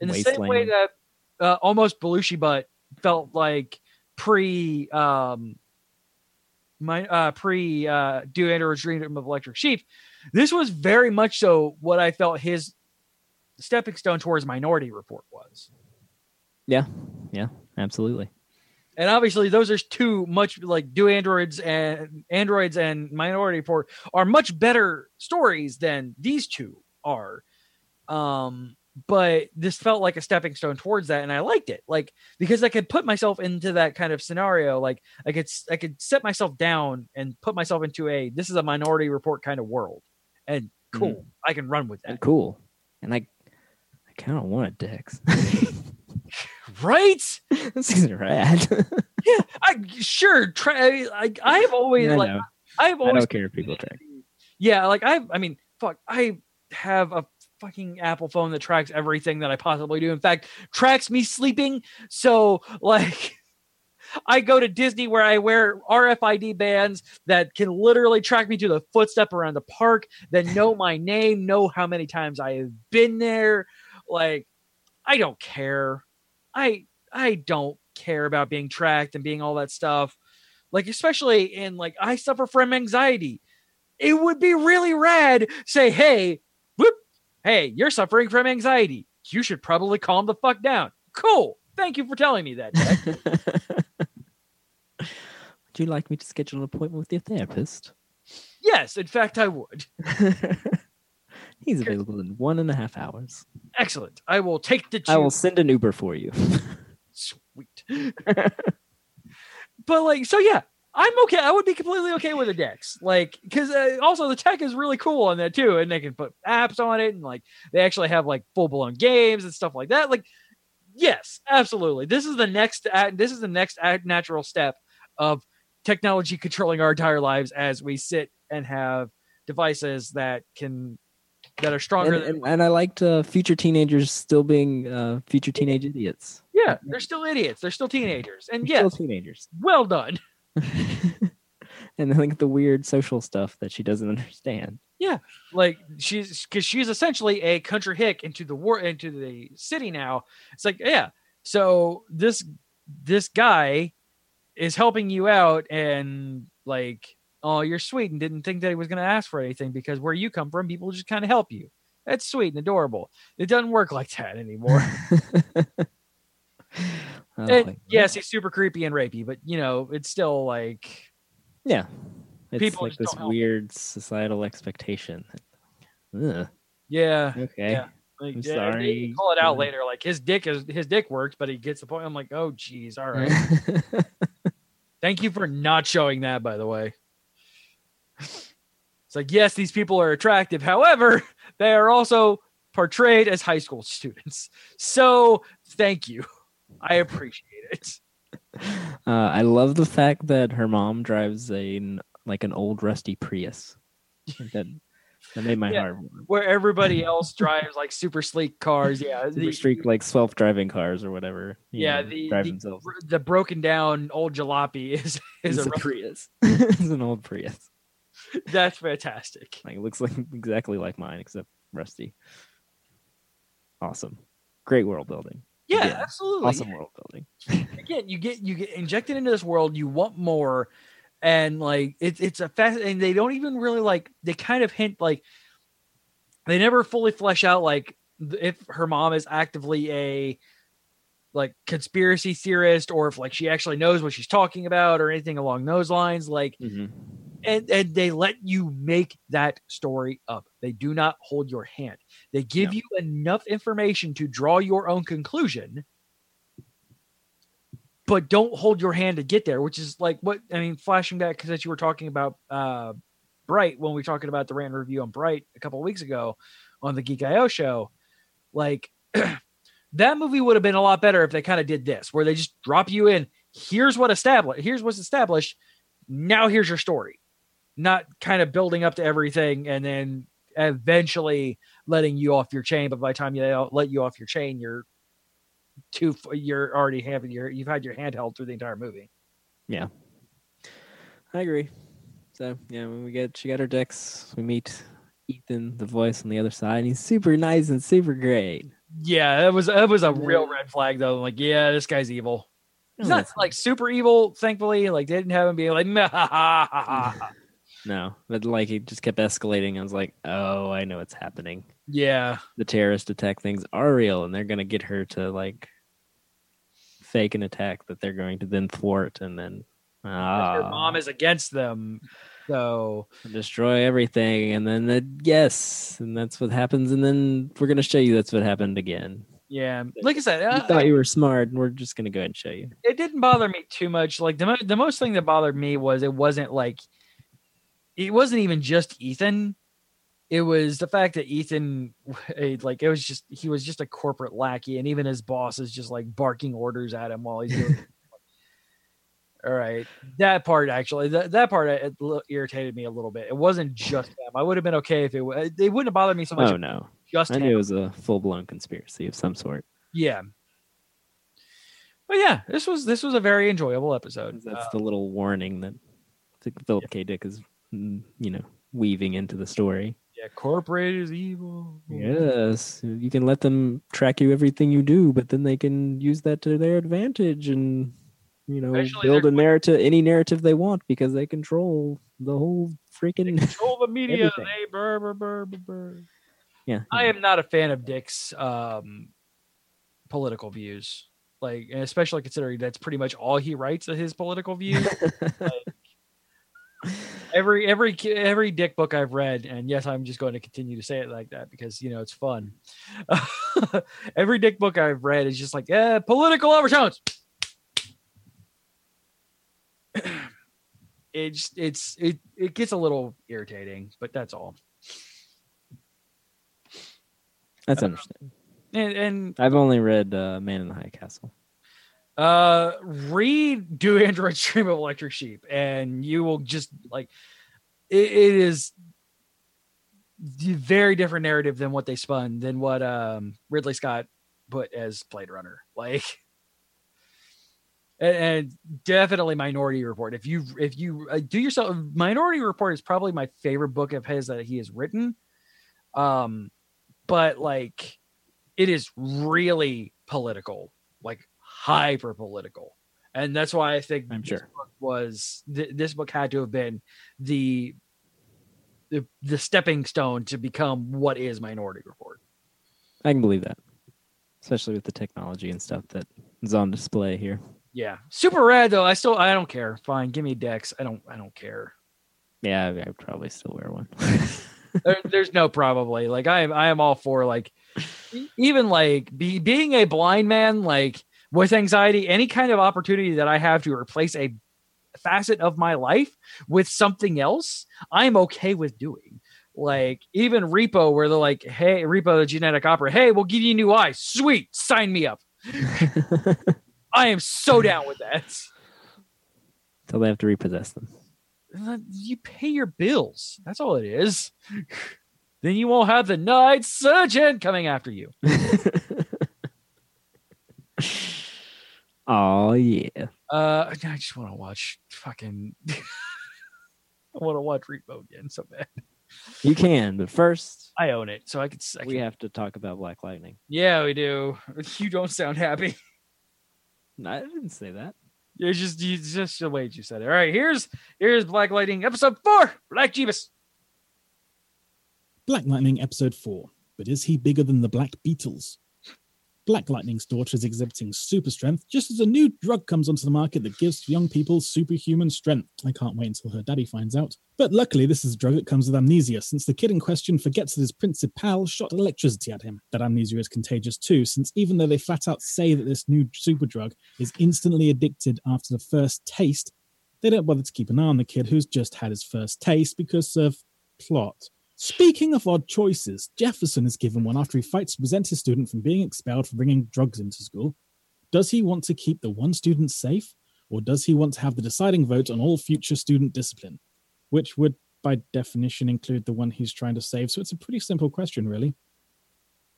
in the the same way that uh, almost Belushi butt felt like pre um my uh pre uh do android's dream of electric sheep this was very much so what i felt his stepping stone towards minority report was yeah yeah absolutely. And obviously those are two much like do androids and androids and minority report are much better stories than these two are. Um but this felt like a stepping stone towards that and i liked it. Like because i could put myself into that kind of scenario like i could i could set myself down and put myself into a this is a minority report kind of world. And cool i can run with that. And cool. And I I kind of want Dex. right this is rad. i sure try i i have always I like know. i've I always don't care if people track. Yeah, like I I mean, fuck, I have a fucking Apple phone that tracks everything that I possibly do. In fact, tracks me sleeping. So like I go to Disney where I wear RFID bands that can literally track me to the footstep around the park, that know my name, know how many times I have been there. Like I don't care. I I don't care about being tracked and being all that stuff. Like especially in like I suffer from anxiety it would be really rad. Say, hey, whoop, hey, you're suffering from anxiety. You should probably calm the fuck down. Cool. Thank you for telling me that. Would you like me to schedule an appointment with your therapist? yes, in fact, I would. He's available in one and a half hours. Excellent. I will take the. I will send an Uber for you. Sweet. but like, so yeah, I'm okay. I would be completely okay with a Dex, like, because uh, also the tech is really cool on that too, and they can put apps on it, and like they actually have like full blown games and stuff like that. Like, yes, absolutely. This is the next. a- This is the next natural step of technology controlling our entire lives as we sit and have devices that can that are stronger. and, than, and, and I liked uh, future teenagers still being uh, future teenage idiots. yeah, they're still idiots. They're still teenagers, and Still teenagers. well done. and I think the weird social stuff that she doesn't understand. Yeah, like she's because she's essentially a country hick into the war into the city now it's like yeah so this this guy is helping you out and like oh you're sweet and didn't think that he was going to ask for anything because where you come from people just kind of help you that's sweet and adorable it doesn't work like that anymore And yes he's super creepy and rapey but you know it's still like yeah. It's People like this weird societal expectation. Ugh, yeah okay. Yeah. Like, I'm yeah, sorry. call it out Yeah. later like his dick is his dick works but he gets the point i'm like oh geez all right Thank you for not showing that, by the way. It's like, yes, these people are attractive. However, they are also portrayed as high school students. So thank you. I appreciate it. Uh, I love the fact that her mom drives a like an old rusty Prius. that that made my Yeah. heart warm. Where everybody else drives like super sleek cars. Yeah. Super streak like self-driving cars or whatever. yeah, know, the, the, the broken down old jalopy is, is It's a, a Prius. it's an old Prius. that's fantastic. Like it looks like exactly like mine except rusty. Awesome. Great world building. Yeah, Yeah. absolutely. Awesome world building. again you get you get injected into this world you want more and like it's it's a fast and they don't even really like they kind of hint like they never fully flesh out like if her mom is actively a like conspiracy theorist or if like she actually knows what she's talking about or anything along those lines like Mhm. And and they let you make that story up. They do not hold your hand. They give you enough information to draw your own conclusion but don't hold your hand to get there which is like what i mean flashing back because you were talking about uh bright when we were talking about the rant review on bright a couple of weeks ago on the geek io show like that movie would have been a lot better if they kind of did this where they just drop you in here's what established here's what's established. Now here's your story not kind of building up to everything and then eventually letting you off your chain but by the time they let you off your chain you're too you're already having your you've had your hand held through the entire movie Yeah, I agree. So yeah, when we get she got her Dex, we meet Ethan, the voice on the other side. And he's super nice and super great. yeah that was that was a real red flag though I'm like yeah this guy's evil he's Oh, not like super evil thankfully like they didn't have him being like "Meh, ha, ha, ha, ha, ha." No, but like it just kept escalating. I was like, oh, I know what's happening. yeah The terrorist attack things are real, and they're gonna get her to like fake an attack that they're going to then thwart, and then her ah, mom is against them so destroy everything, and then the, yes, and that's what happens, and then we're gonna show you that's what happened again. yeah like i said You uh, thought you were smart, and we're just gonna go ahead and show you. it didn't bother me too much. Like the mo- the most thing that bothered me was it wasn't like it wasn't even just Ethan. It was the fact that Ethan, eh, like, it was just he was just a corporate lackey, and even his boss is just like barking orders at him while he's doing. All right, that part actually, that, that part uh, it irritated me a little bit. It wasn't just him. I would have been okay if it. wa- It wouldn't have bothered me so much. Oh no, just I him. it was a full blown conspiracy of some sort. Yeah. But yeah, this was this was a very enjoyable episode. That's Uh, the little warning that Philip K. Dick is, you know, weaving into the story. yeah, corporate is evil. Yes, you can let them track you everything you do, but then they can use that to their advantage and you know Eventually build a narrative, any narrative they want because they control the whole freaking. control the media. They burr, burr, burr, burr, burr. yeah, I am not a fan of Dick's um, political views, like and especially considering that's pretty much all he writes of his political views. every every every Dick book I've read, and yes, I'm just going to continue to say it like that because you know it's fun. every Dick book I've read is just like, eh, political overtones. it just it's it it gets a little irritating, but that's all. that's understandable. And and I've only read uh, Man in the High Castle. Uh read Do Android Dream of Electric Sheep, and you will just like it, it is very different narrative than what they spun than what um Ridley Scott put as Blade Runner. Like and, and definitely Minority Report. If you if you uh, do yourself Minority Report is probably my favorite book of his that he has written. Um but like it is really political, like hyper political. And that's why I think I'm this sure. book was th- this book had to have been the the the stepping stone to become what is Minority Report. I can believe that, especially with the technology and stuff that is on display here. Yeah, super rad though. I still I don't care. Fine, give me Dex. I don't I don't care. Yeah, I, I probably still wear one. There, there's no probably like I am I am all for like even like be, being a blind man like with anxiety any kind of opportunity that I have to replace a facet of my life with something else I'm okay with doing. Like even Repo where they're like, hey Repo the genetic opera, hey we'll give you a new eyes, sweet, sign me up. I am so down with that. Until they have to repossess them. You pay your bills. That's all it is. then you won't have the night surgeon coming after you. Oh yeah. Uh, I just want to watch fucking. I want to watch Repo again so bad. You can, but first I own it, so I could. I we can have to talk about Black Lightning. yeah, we do. You don't sound happy. I didn't say that. It's just, you, it's just the way you said it. All right, here's here's Black Lightning episode four. Black Jeebus. Black Lightning Episode 4 but is he bigger than the Black Beatles? Black Lightning's daughter is exhibiting super strength just as a new drug comes onto the market that gives young people superhuman strength. I can't wait until her daddy finds out. But luckily, this is a drug that comes with amnesia, since the kid in question forgets that his principal shot electricity at him. That amnesia is contagious too, since even though they flat out say that this new super drug is instantly addicted after the first taste, they don't bother to keep an eye on the kid who's just had his first taste because of plot. Speaking of odd choices, Jefferson is given one after he fights to prevent his student from being expelled for bringing drugs into school. Does he want to keep the one student safe, or does he want to have the deciding vote on all future student discipline? Which would, by definition, include the one he's trying to save, so it's a pretty simple question, really.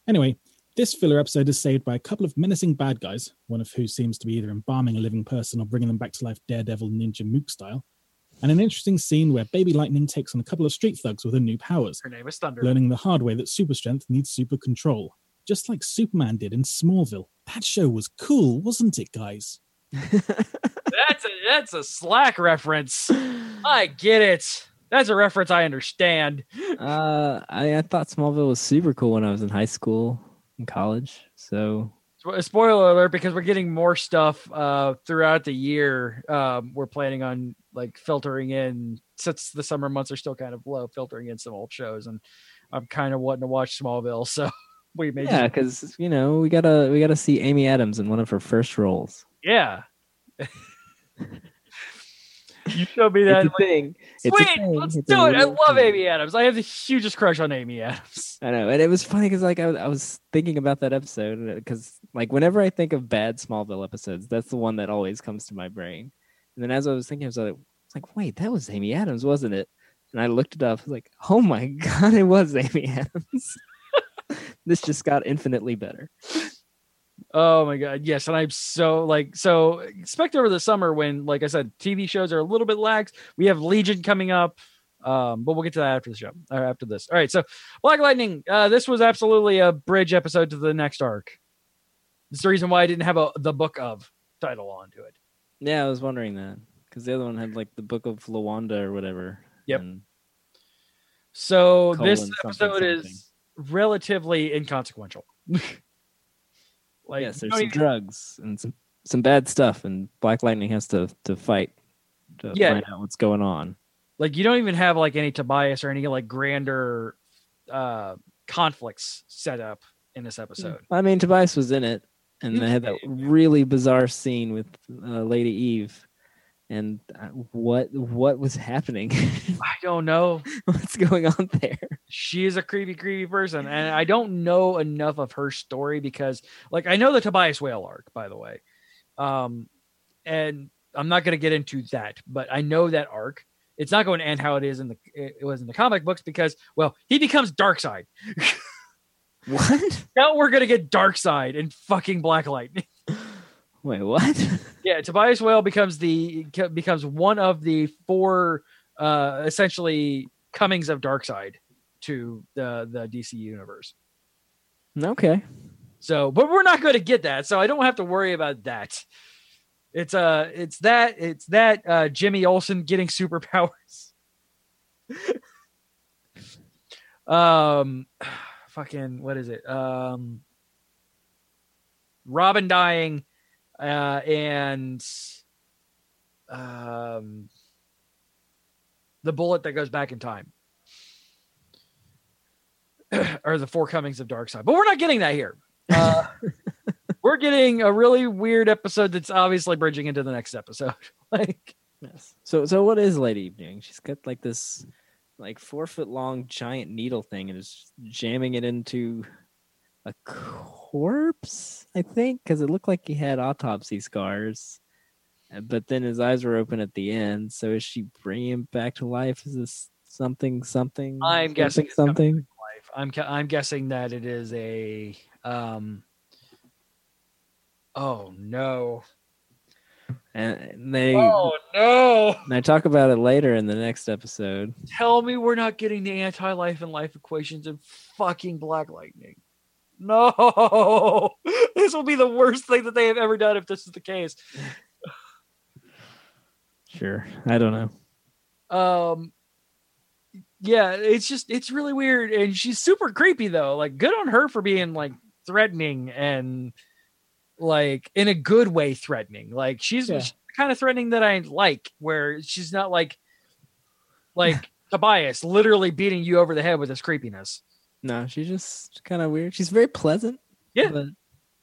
Anyway, this filler episode is saved by a couple of menacing bad guys, one of who seems to be either embalming a living person or bringing them back to life Daredevil Ninja Mook style, and an interesting scene where Baby Lightning takes on a couple of street thugs with her new powers, Her name is Thunder. learning the hard way that super strength needs super control, just like Superman did in Smallville. That show was cool, wasn't it, guys? That's a that's a slack reference. I get it. That's a reference I understand. Uh, I, I thought Smallville was super cool when I was in high school and college. So Spoiler alert, because we're getting more stuff uh, throughout the year. Um, we're planning on like filtering in since the summer months are still kind of low, filtering in some old shows, and I'm kind of wanting to watch Smallville. So we may, yeah, because you know we gotta we gotta see Amy Adams in one of her first roles. yeah. you showed me that. It's thing. It's Sweet, thing. let's It's do it. I love thing. Amy Adams. I have the hugest crush on Amy Adams. I know, and it was funny because like I, was- I was thinking about that episode because like whenever I think of bad Smallville episodes, that's the one that always comes to my brain. And then as I was thinking, I was like, it's like, wait, that was Amy Adams, wasn't it? And I looked it up. I was like, oh my god, it was Amy Adams. this just got infinitely better. Oh my god, yes, and I'm so like so expect over the summer when, like I said, TV shows are a little bit lax. We have Legion coming up, um, but we'll get to that after the show or after this. All right, so Black Lightning. Uh, this was absolutely a bridge episode to the next arc. It's the reason why I didn't have a the book of title onto it. Yeah, I was wondering that because the other one had like the Book of Lawanda or whatever. Yep. So this something episode something. is relatively inconsequential. like yes, there's some even- drugs and some some bad stuff, and Black Lightning has to to fight to Yeah. find out what's going on. like you don't even have like any Tobias or any like grander uh conflicts set up in this episode. I mean, Tobias was in it, and He they had that really bizarre scene with uh, Lady Eve. And uh, what what was happening? I don't know. What's going on there? She is a creepy, creepy person, and I don't know enough of her story because, like, I know the Tobias Whale arc, by the way, um, and I'm not going to get into that, but I know that arc. It's not going to end how it is in the it was in the comic books because, well, he becomes Darkseid. What? now we're to get Darkseid and fucking Black Lightning. Wait, what? Yeah, Tobias Whale becomes the becomes one of the four uh essentially comings of Darkseid to the the DC universe. okay. So, but we're not going to get that, so I don't have to worry about that. It's uh it's that it's that uh Jimmy Olsen getting superpowers. um fucking what is it? Um Robin dying uh and um the bullet that goes back in time. or the four comings of Darkseid. But we're not getting that here. Uh, we're getting a really weird episode that's obviously bridging into the next episode. like Yes. So so what is Lady Eve doing? She's got like this like four foot long giant needle thing and is jamming it into a corpse, I think, because it looked like he had autopsy scars. Uh, But then his eyes were open at the end. So is she bringing him back to life? Is this something something? I'm guessing something. it's something. life. I'm I'm guessing that it is a um Oh no. And they Oh no. and I talk about it later in the next episode. Tell me we're not getting the anti-life and life equations in fucking Black Lightning. No. This will be the worst thing that they have ever done if this is the case. Sure. I don't know. um yeah, it's just it's really weird, and she's super creepy though. Like, good on her for being like threatening and like in a good way threatening. Like, she's, Yeah. she's the kind of threatening that I like, where she's not like like Tobias literally beating you over the head with his creepiness. No, she's just kind of weird. She's very pleasant. Yeah. but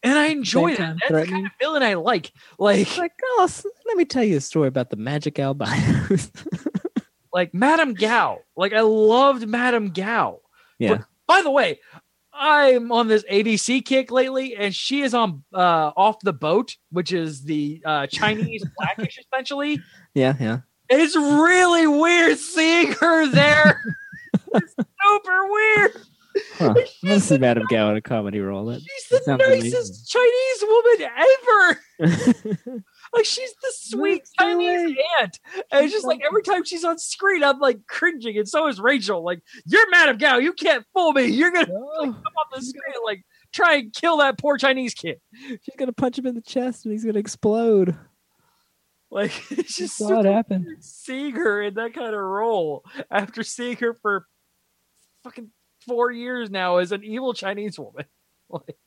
And I enjoy that. That's the kind of villain I like. Like, like, oh, let me tell you a story about the magic albinos. like Madame Gao. Like, I loved Madame Gao. yeah, By the way, I'm on this ABC kick lately, and she is on uh, off the boat, which is the uh, Chinese blackish essentially. yeah, yeah. It's really weird seeing her there. it's super weird. Huh. I'm Madame Gao in a comedy role. That She's the nicest Chinese woman ever. Like she's the sweet Chinese aunt. And it's just like every time she's on screen, I'm like cringing, and so is Rachel. Like, you're Madame Gao, you can't fool me. You're gonna like, come on the screen and like try and kill that poor Chinese kid. she's gonna punch him in the chest and he's gonna explode. Like it's just saw it happen. seeing her in that kind of role after seeing her for fucking four years now as an evil Chinese woman. Like,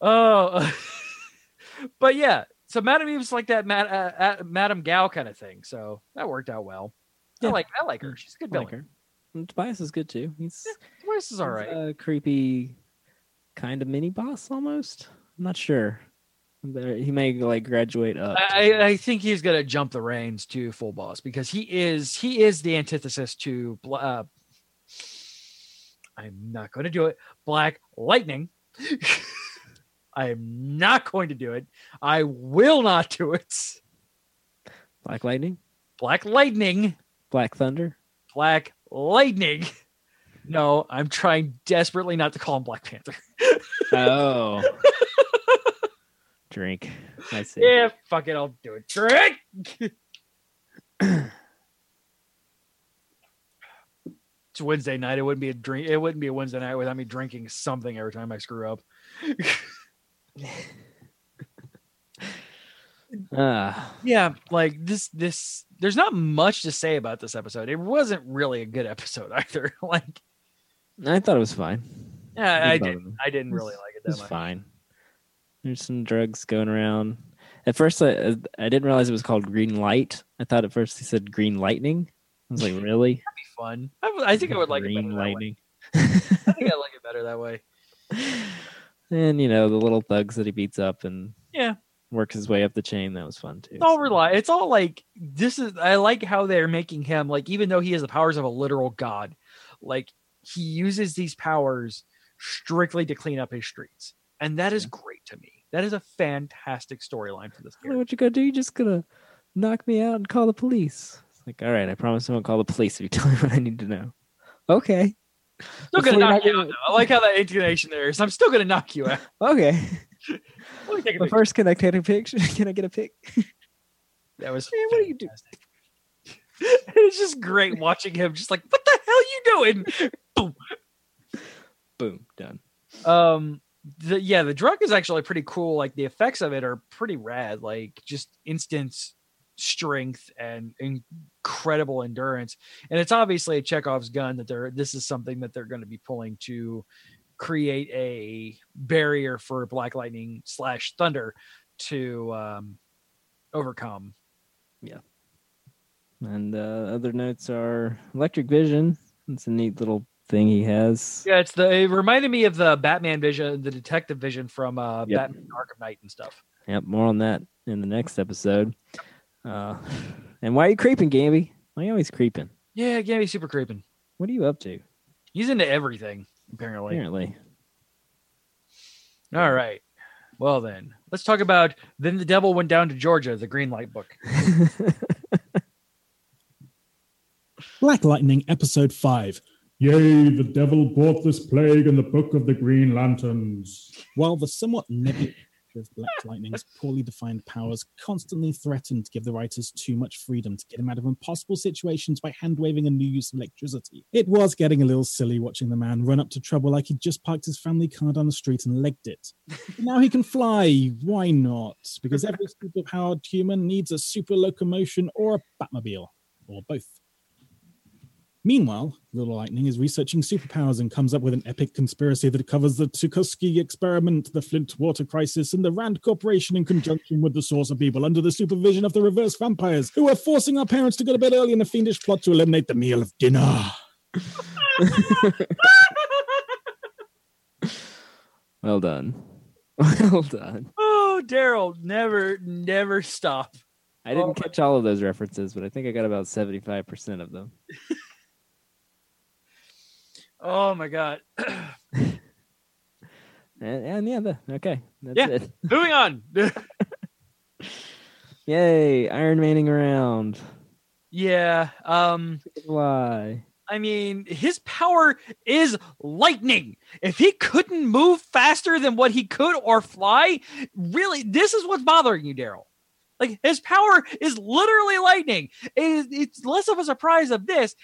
oh, but yeah. So Madame Eve's like that, Mad, uh, uh, Madame Gao kind of thing. So that worked out well. Yeah. I like, I like her. She's a good villain. like her. And Tobias is good too. He's Tobias is all right. A creepy kind of mini boss almost. I'm not sure. He may like graduate up. I, I think he's gonna jump the reins to full boss because he is he is the antithesis to uh, I'm not going to do it. Black Lightning. I am not going to do it. I will not do it. Black Lightning, Black Lightning. Black Thunder. Black Lightning. No, I'm trying desperately not to call him Black Panther. Oh, drink. I see. Yeah, fuck it, I'll do it. Drink. it's Wednesday night. It wouldn't be a drink. It wouldn't be a Wednesday night without me drinking something every time I screw up. Ah, Yeah, like this. This there's not much to say about this episode. It wasn't really a good episode either. like, I thought it was fine. yeah, I didn't. I didn't really like it that was much. fine. There's some drugs going around. At first, I, I didn't realize it was called Green Light. I thought at first he said Green Lightning. I was like, really? It'd be fun. I, I think I would like it better Green. Lightning. I think I like it better that way. And you know the little thugs that he beats up and Yeah. works his way up the chain. That was fun too. It's all rely. It's all like this is. I like how they're making him like, even though he has the powers of a literal god, like he uses these powers strictly to clean up his streets, and that is great to me. That is a fantastic storyline for this I don't know character. what you gonna do. You just gonna knock me out and call the police. It's like, all right, I promise I won't call the police if you tell me what I need to know. Okay. Still gonna knock you out. Though. I like how that intonation there is. I'm still gonna knock you out. Okay. Let me take a But first, can I take a picture? Can I get a pic? That was. Man, what are you doing? it's just great watching him. Just like, what the hell you doing? Boom. Boom. Done. um the, yeah the drug is actually pretty cool like the effects of it are pretty rad like just instant strength and incredible endurance and it's obviously a chekhov's gun that they're this is something that they're going to be pulling to create a barrier for black lightning slash thunder to um overcome Yeah. And uh, other notes are Electric Vision. It's a neat little thing he has. yeah it's the it reminded me of the batman vision the detective vision from uh Yep. batman arkham knight and stuff Yep. More on that in the next episode. Uh, and why are you creeping, Gambi? Why are you always creeping? yeah yeah he's super creeping What are you up to? he's into everything apparently Apparently. All right. Well then, let's talk about then the devil went down to Georgia, the green light book. Black Lightning, Episode 5. Yea, the devil brought this plague in the book of the Green Lanterns. While the somewhat nebulous Black Lightning's poorly defined powers constantly threatened to give the writers too much freedom to get him out of impossible situations by hand waving a new use of electricity, it was getting a little silly watching the man run up to trouble like he'd just parked his family car down the street and legged it. Now he can fly. Why not? Because every superpowered human needs a super locomotion or a Batmobile. or both. Meanwhile, Little Lightning is researching superpowers and comes up with an epic conspiracy that covers the Tuskegee experiment, the Flint water crisis, and the Rand Corporation in conjunction with the Saucer people under the supervision of the reverse vampires, who are forcing our parents to go to bed early in a fiendish plot to eliminate the meal of dinner. Well done. Well done. Oh, Daryl, never, never stop. I didn't Oh catch all of those references, but I think I got about 75% of them. Oh my god. And, and yeah, the, okay. That's Yeah. it. Moving on. Yay. Iron Manning around. yeah. Um. Why? I mean, his power is lightning. If he couldn't move faster than what he could or fly, really, this is what's bothering you, Daryl. Like his power is literally lightning. It is, it's less of a surprise of this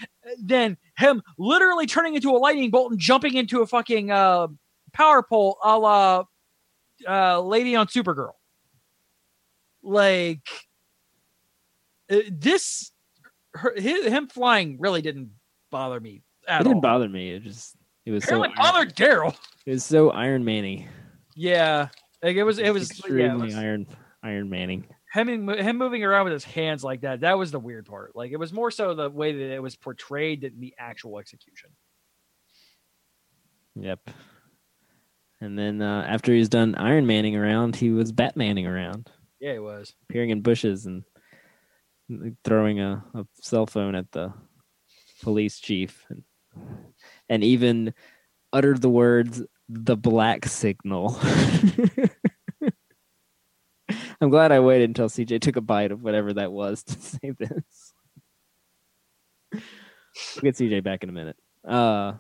than him literally turning into a lightning bolt and jumping into a fucking uh, power pole, a la uh, Lady on Supergirl. Like uh, this, her, his, him flying really didn't bother me at It didn't all. bother me. It just, it was so, Apparently Iron, bothered Daryl. it was so Iron Manny. Yeah, like it was. It was yeah, it extremely was Iron, Iron Manning. Him him moving around with his hands like that. That was the weird part. Like it was more so the way that it was portrayed than the actual execution. Yep. And then uh, after he's done Iron Manning around, he was Batmaning around, Yeah, he was. appearing in bushes and throwing a, a cell phone at the police chief, and, and even uttered the words "the black signal." I'm glad I waited until CJ took a bite of whatever that was to say this. We'll get CJ back in a minute. Uh,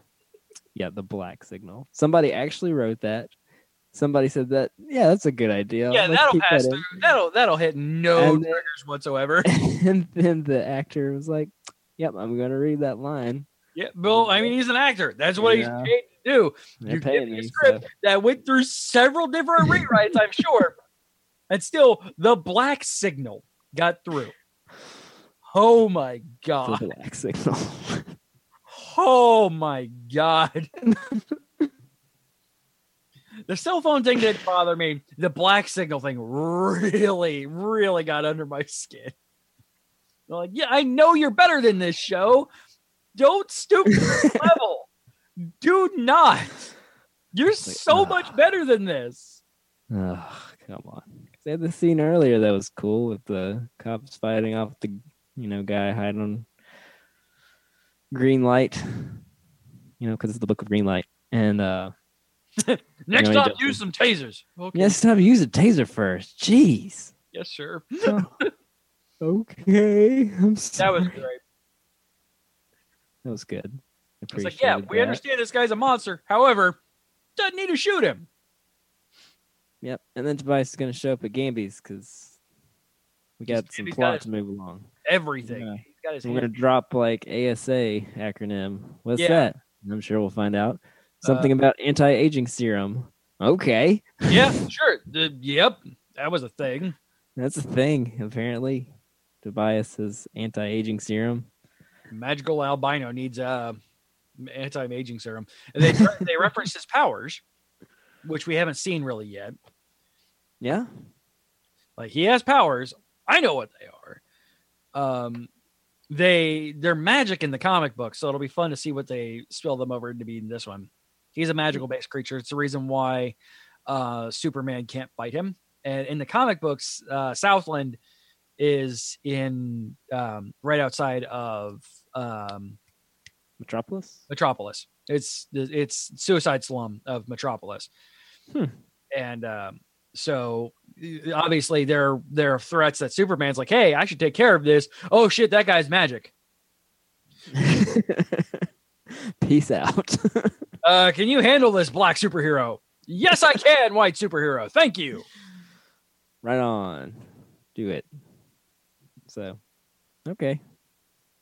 yeah, the black signal. Somebody actually wrote that. Somebody said that. Yeah, that's a good idea. yeah, Let's that'll pass that through. That'll that'll hit no then- triggers whatsoever. and then the actor was like, "Yep, I'm going to read that line." yeah, Bill. I mean, he's an actor. That's what Yeah. he's paid to do. They're You give paying me a script so- that went through several different rewrites, I'm sure, and still the black signal got through. Oh my god. the black signal. Oh my god. the cell phone thing didn't bother me. The black signal thing really, really got under my skin. They're like, yeah, I know you're better than this show. Don't stoop to this level. Do not. You're so much better than this. oh, come on. They had the scene earlier that was cool with the cops fighting off the you know guy hiding on green light. You know, because it's the book of green light. And uh Next he time, use some tasers. Okay. next time use a taser first. Jeez. Yes, sir. okay. I'm That was great. That was good. I It's like, yeah, Appreciated we understand this guy's a monster. However, doesn't need to shoot him. Yep. And then Tobias is going to show up at Gambi's because we got some Gambi's got plot his- to move along. Everything. Yeah. He's got his we're going to drop like ASA acronym. What's Yeah. that? I'm sure we'll find out. Something about anti aging serum. Okay. Yeah, sure. The- yep, that was a thing. That's a thing, apparently. Tobias has anti aging serum. Magical albino needs uh, anti-aging serum. And they they referenced his powers, which we haven't seen really yet. Yeah. Like he has powers. I know what they are. Um, they they're magic in the comic book, so it'll be fun to see what they spill them over to be in this one. He's a magical based creature. It's the reason why uh, Superman can't fight him. And in the comic books, uh, Southland is in um, right outside of um, Metropolis? Metropolis. It's the it's Suicide Slum of Metropolis, Hmm. and um, so obviously there there are threats that Superman's like, hey, I should take care of this. Oh shit, that guy's magic. Peace out. Uh, can you handle this black superhero? Yes, I can, white superhero. Thank you. right on. Do it. So, okay.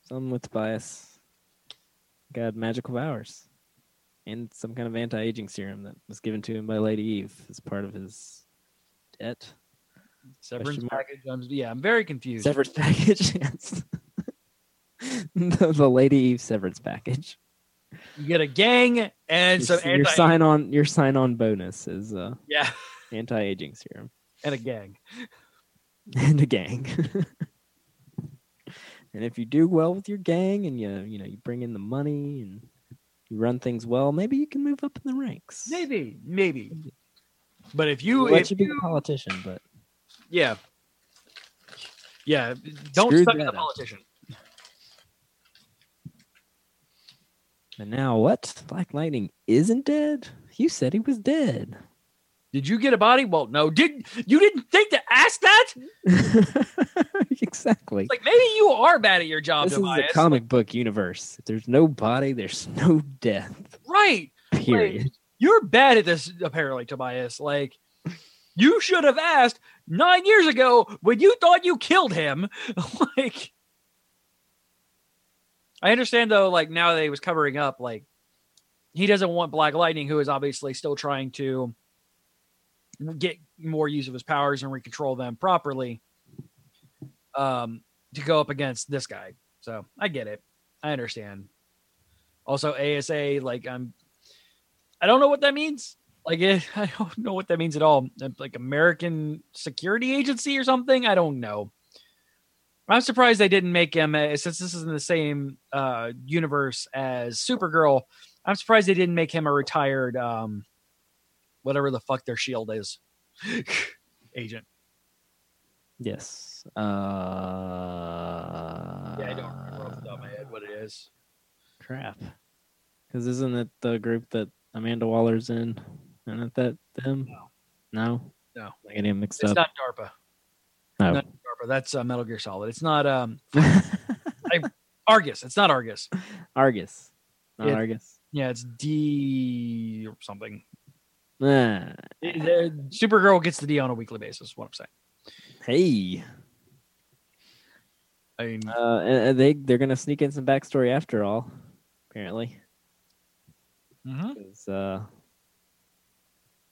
Someone with Tobias got magical powers and some kind of anti aging serum that was given to him by Lady Eve as part of his debt. Severance package. I'm, yeah, I'm very confused. Severance package. yes. the, the Lady Eve severance package. You get a gang and Your, some your sign on your sign on bonus is uh, yeah, anti aging serum and a gang. and a gang. and if you do well with your gang and you you know you bring in the money and you run things well, maybe you can move up in the ranks. Maybe, maybe. But if you, We'll let if you be you a politician, but yeah, yeah, don't that the politician. and now what? Black Lightning isn't dead. You said he was dead. Did you get a body? Well, no. Did you didn't think to ask that? exactly. Like maybe you are bad at your job, This is Tobias. the comic book universe. If there's no body, there's no death. right? Period. You're bad at this, apparently, Tobias. Like you should have asked nine years ago when you thought you killed him. like I understand though, like now that he was covering up, like he doesn't want Black Lightning, who is obviously still trying to get more use of his powers and recontrol them properly, um, to go up against this guy. So I get it. I understand. Also, ASA, like I'm I don't know what that means. Like it, I don't know what that means at all. Like American Security Agency or something. I don't know. I'm surprised they didn't make him uh, since this is in the same uh, universe as Supergirl. I'm surprised they didn't make him a retired, um, whatever the fuck their shield is, agent. Yes. Uh, Yeah, I don't remember off the top of my head what it is. Crap. Because isn't it the group that Amanda Waller's in? Isn't that them? No. No? No. I get him mixed It's up. not DARPA. no. Not DARPA. That's uh, Metal Gear Solid. It's not um Argus. It's not Argus. Argus. Not It- Argus. Yeah, it's D or something. Ah, It- Supergirl gets the D on a weekly basis. is What I'm saying. hey. I mean, Uh, they they're gonna sneak in some backstory after all, apparently. Mhm. 'Cause, uh,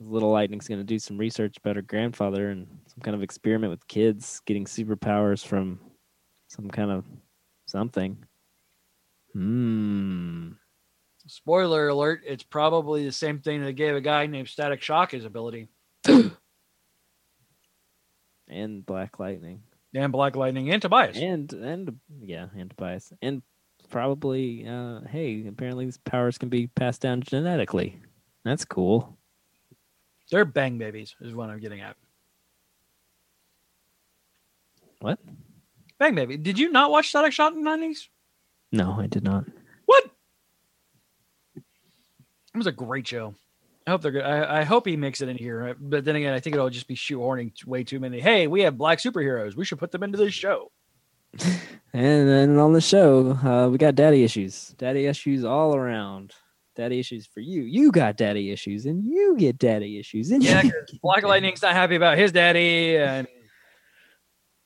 Little Lightning's gonna do some research about her grandfather and some kind of experiment with kids getting superpowers from some kind of something. Hmm. spoiler alert: it's probably the same thing that gave a guy named Static Shock his ability. And Black Lightning. And Black Lightning and Tobias. And and yeah, and bias. And probably uh hey, apparently these powers can be passed down genetically. That's cool. They're bang babies, is what I'm getting at. What? Bang baby. Did you not watch Static Shock in the 90s? No, I did not. What? It was a great show. I hope they're good. I, I hope he makes it in here. But then again, I think it'll just be shoehorning way too many. Hey, we have black superheroes. We should put them into this show. And then on the show, uh, we got daddy issues. Daddy issues all around. Daddy issues for you. You got daddy issues, and you get daddy issues. And Yeah, Black Lightning's not happy about his daddy, and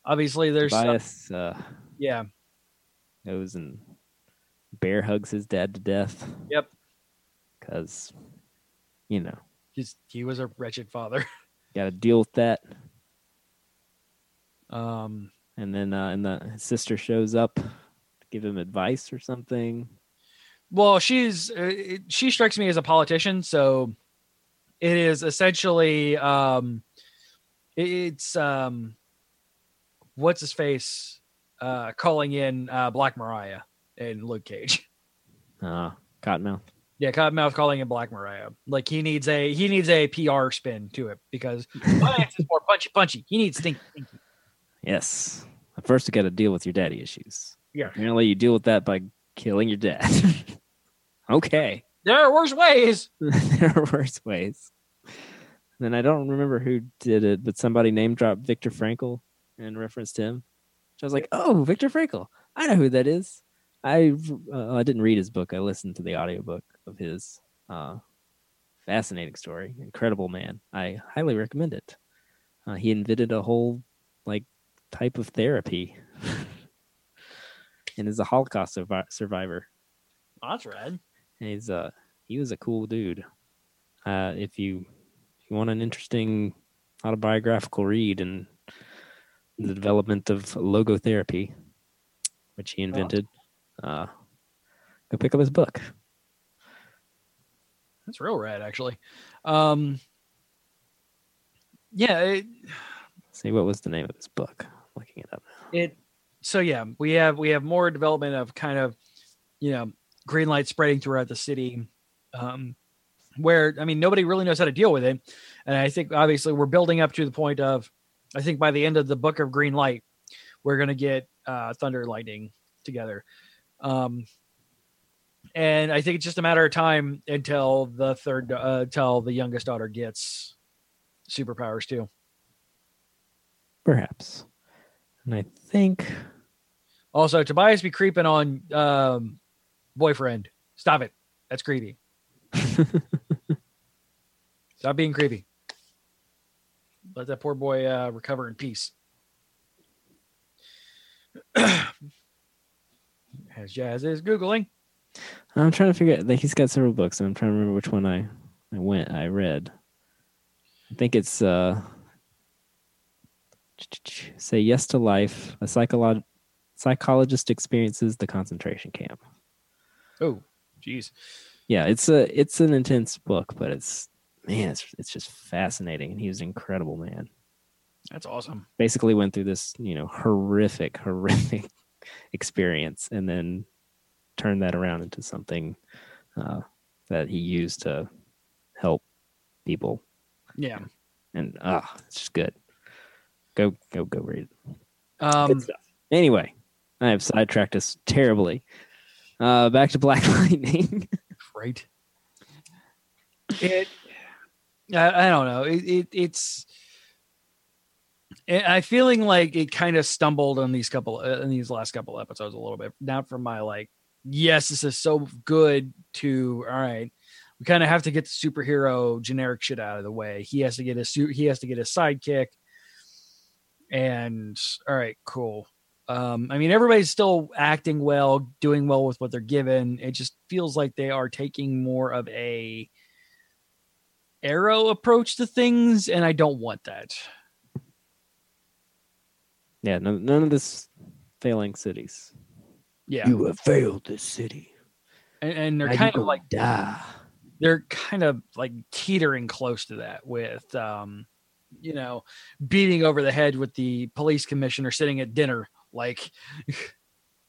obviously there's bias uh, yeah, goes and bear hugs his dad to death. Yep. Because, you know, just he was a wretched father. got to deal with that. Um, And then, uh, and the his sister shows up to give him advice or something. well, she's uh, she strikes me as a politician, so it is essentially um, it's um, what's his face uh, calling in uh, Black Mariah and Luke Cage. Uh, Cottonmouth. Yeah, Cottonmouth calling in Black Mariah. Like he needs a he needs a PR spin to it because Lance is more punchy punchy. He needs stinky stinky. Yes. First, you got to deal with your daddy issues. Yeah. Apparently, you deal with that by killing your dad. okay. There are worse ways. there are worse ways. And then I don't remember who did it, but somebody name dropped Viktor Frankl and referenced him. So I was like, "Oh, Viktor Frankl! I know who that is." I uh, I didn't read his book. I listened to the audiobook of his. Uh, fascinating story, incredible man. I highly recommend it. Uh, he invented a whole like type of therapy, and is a Holocaust survivor Oh, that's rad. and he's uh he was a cool dude. Uh, if you if you want an interesting autobiographical read and the development of logotherapy, which he invented, uh, go pick up his book. That's real rad, actually. Um, yeah, it, See what was the name of his book? Looking it up. it. So yeah, we have we have more development of kind of, you know, green light spreading throughout the city, um, where I mean nobody really knows how to deal with it, and I think obviously we're building up to the point of, I think by the end of the book of green light, we're gonna get uh, thunder and lightning together. Um, and I think it's just a matter of time until the third, uh, until the youngest daughter gets superpowers too. Perhaps. And I think Also, Tobias be creeping on um, boyfriend. Stop it. That's creepy. Stop being creepy. Let that poor boy uh, recover in peace. As Jazz is googling. I'm trying to figure out like he's got several books and I'm trying to remember which one I, I went I read. I think it's uh say yes to life, a psycholog- psychologist experiences the concentration camp. Oh, jeez. Yeah, it's a it's an intense book, but it's man, it's it's just fascinating and he was an incredible man. That's awesome. Basically went through this, you know, horrific, horrific experience and then turned that around into something uh, that he used to help people Yeah. and ah, it's just good. Go go go read it. Um, Anyway, I have sidetracked us terribly. Uh, back to Black Lightning. right. It, I, I don't know. It, it it's. I feeling like it kind of stumbled on these couple uh, in these last couple episodes a little bit. Not from my like, yes, this is so good. To all right, we kind of have to get the superhero generic shit out of the way. He has to get his suit. He has to get his sidekick. And all right, cool. Um, I mean, everybody's still acting well, doing well with what they're given. It just feels like they are taking more of a arrow approach to things, and I don't want that. yeah, no, none of this failing cities. Yeah, you have failed this city. and, and they're kind of like die. they're kind of like teetering close to that with um you know beating over the head with the police commissioner sitting at dinner like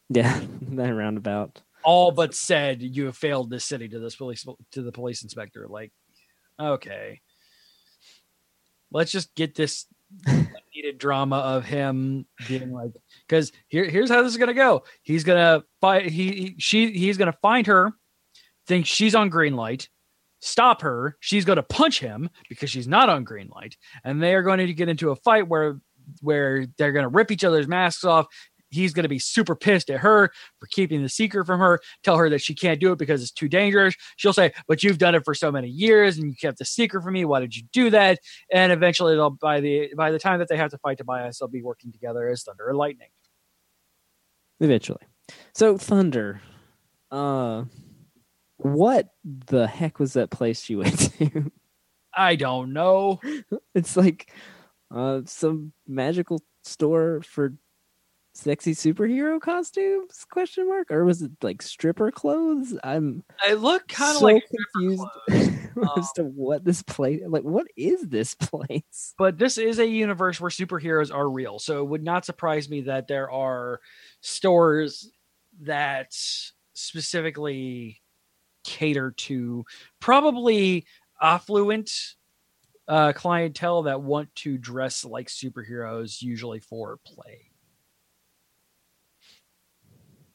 Yeah, that roundabout. all but said you have failed this city to this police to the police inspector like okay let's just get this needed drama of him being like because here, here's how this is gonna go he's gonna fight he he- she he's gonna find her think she's on green light stop her she's gonna punch him because she's not on green light and they are going to get into a fight where where they're gonna rip each other's masks off he's going to be super pissed at her for keeping the secret from her tell her that she can't do it because it's too dangerous she'll say but you've done it for so many years and you kept the secret from me why did you do that and eventually they'll by the by the time that they have to fight tobias they'll be working together as thunder and lightning Eventually. So Thunder. Uh what the heck was that place you went to? i don't know. It's like uh some magical store for sexy superhero costumes question mark? Or was it like stripper clothes? I'm i look kind of so like confused as to what this place like what is this place? But this is a universe where superheroes are real so it would not surprise me that there are stores that specifically cater to probably affluent uh, clientele that want to dress like superheroes usually for play.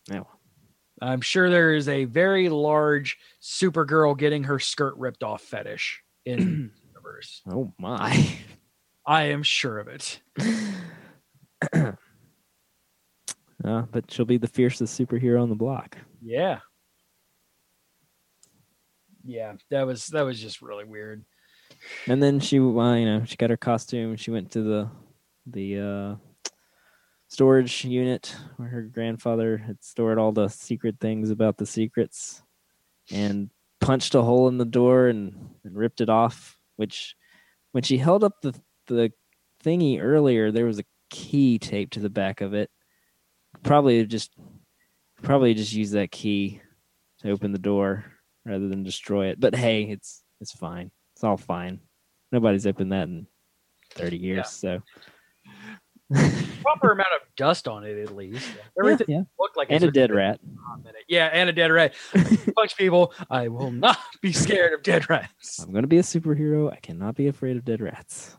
No i'm sure there is a very large supergirl getting her skirt ripped off fetish in the universe. Oh my. I am sure of it. Uh, but she'll be the fiercest superhero on the block. Yeah. Yeah, that was that was just really weird. and then she well, you know she got her costume. She went to the the uh storage unit where her grandfather had stored all the secret things about the secrets and punched a hole in the door and, and ripped it off which when she held up the the thingy earlier there was a key taped to the back of it. Probably just Probably just use that key to open the door rather than destroy it. But hey, it's it's fine. It's all fine. Nobody's opened that in thirty years, Yeah. so Proper amount of dust on it, at least. Everything yeah. looked like and a dead rat. Yeah, and a dead rat. Punch people. I will not be scared of dead rats. I'm gonna be a superhero. I cannot be afraid of dead rats.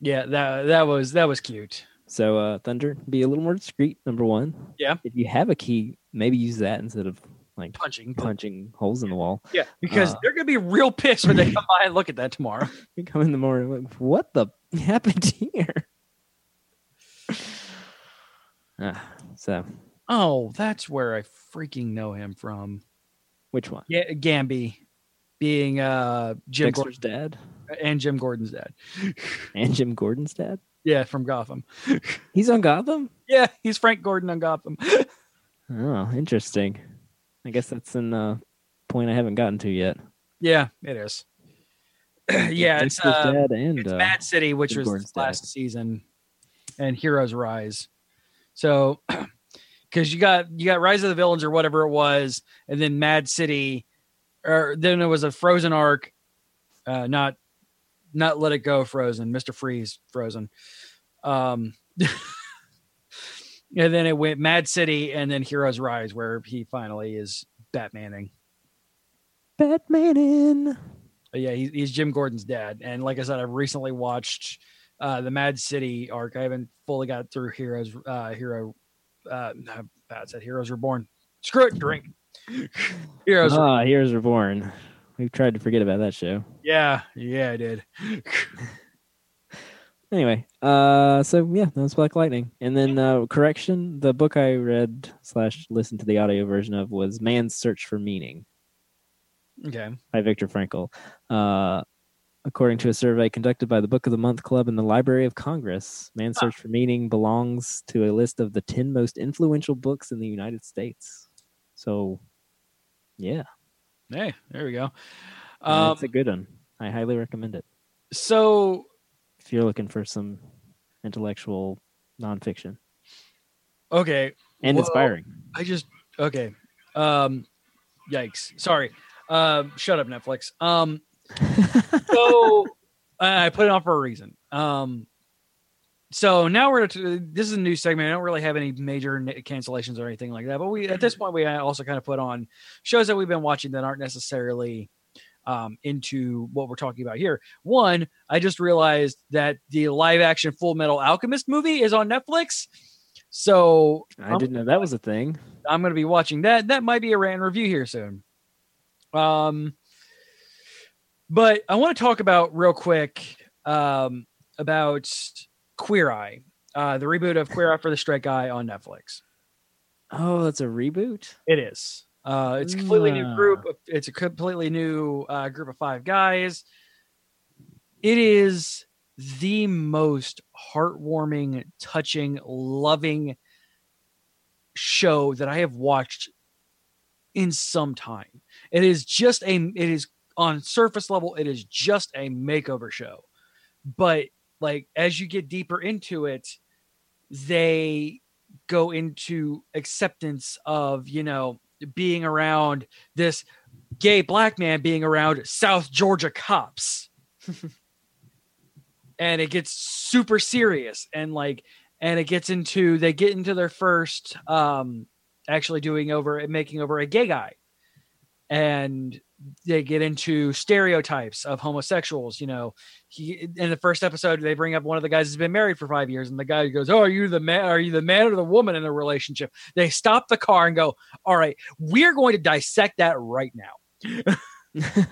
Yeah, that that was that was cute. So uh Thunder, be a little more discreet, number one. Yeah. If you have a key, maybe use that instead of like Punching. punching holes in the wall. Yeah, because Uh, they're gonna be real pissed when they come by and look at that tomorrow. You come in the morning, like, what the happened here? Ah, so Oh, that's where I freaking know him from. which one? Yeah, Gambi being uh Jim Dexter's dad and Jim Gordon's dad. and Jim Gordon's dad. Yeah, from Gotham. He's on Gotham. Yeah, he's Frank Gordon on Gotham. Oh, interesting. I guess that's an uh, point I haven't gotten to yet. yeah, it is. yeah, it's uh, dad and it's uh, Mad City, which was Gordon's the dad. last season, and Heroes Rise. So, because you got you got Rise of the Villains or whatever it was, and then Mad City, or then it was a Frozen arc, uh, not not Let It Go Frozen, Mister Freeze Frozen, um, and then it went Mad City, and then Heroes Rise, where he finally is Batmaning. Batmaning. But yeah, he's, he's Jim Gordon's dad. And like I said, I've recently watched uh, the Mad City arc. I haven't fully got through Heroes, uh, Hero, uh, no, I said Heroes Reborn. Screw it, drink. Heroes. Ah, Heroes Reborn. We've tried to forget about that show. yeah, yeah, I did. Anyway, uh, so yeah, that was Black Lightning. And then uh, correction: the book I read slash listened to the audio version of was "Man's Search for Meaning" okay. by Viktor Frankl. Uh, according to a survey conducted by the Book of the Month Club in the Library of Congress, "Man's Search for Meaning" belongs to a list of the ten most influential books in the United States. So, yeah, Hey, there we go. Um, it's a good one. I highly recommend it so if you're looking for some intellectual nonfiction okay, and inspiring. I just okay. Um, yikes. Sorry. Um, shut up, Netflix. Um, so I put it on for a reason. Um, so now we're to, this is a new segment. I don't really have any major cancellations or anything like that. But we at this point we also kind of put on shows that we've been watching that aren't necessarily um, into what we're talking about here. One, I just realized that the live action Full Metal Alchemist movie is on Netflix. So I didn't know that was a thing. I'm going to be watching that. That might be a rant review here soon. Um, but I want to talk about real quick um, about Queer Eye, uh, the reboot of Queer Eye for the Straight Guy on Netflix. Oh, that's a reboot. It is. Uh, it's a completely new Ah. group. It's a completely new uh, group of five guys. It is the most heartwarming, touching, loving show that I have watched in some time. It is just a. It is on surface level. It is just a makeover show, but like as you get deeper into it, they go into acceptance of you know being around this gay black man being around South Georgia cops. and it gets super serious and like and it gets into they get into their first um actually doing over making over a gay guy. And they get into stereotypes of homosexuals, you know. He in the first episode they bring up one of the guys who's been married for 5 years and the guy goes, "Oh, are you the man are you the man or the woman in the relationship?" They stop the car and go, "All right, we're going to dissect that right now."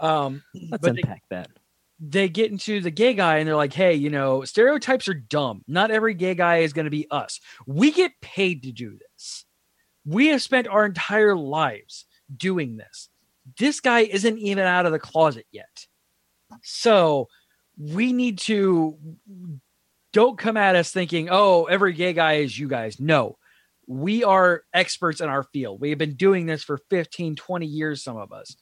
um, Let's but they, unpack that. they get into the gay guy and they're like, "Hey, you know, stereotypes are dumb. Not every gay guy is going to be us. We get paid to do this. We have spent our entire lives doing this. This guy isn't even out of the closet yet. So, we need to don't come at us thinking, "Oh, every gay guy is you guys." No. We are experts in our field. We have been doing this for 15, 20 years some of us.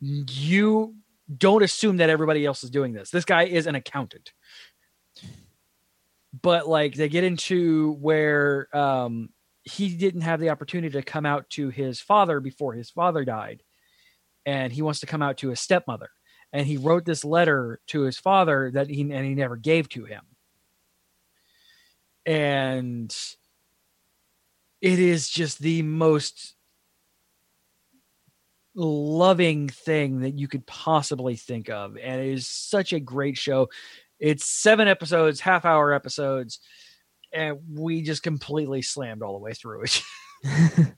You don't assume that everybody else is doing this. This guy is an accountant. but like they get into where um he didn't have the opportunity to come out to his father before his father died. And he wants to come out to his stepmother. And he wrote this letter to his father that he and he never gave to him. And it is just the most loving thing that you could possibly think of. And it is such a great show. It's seven episodes half hour episodes and we just completely slammed all the way through it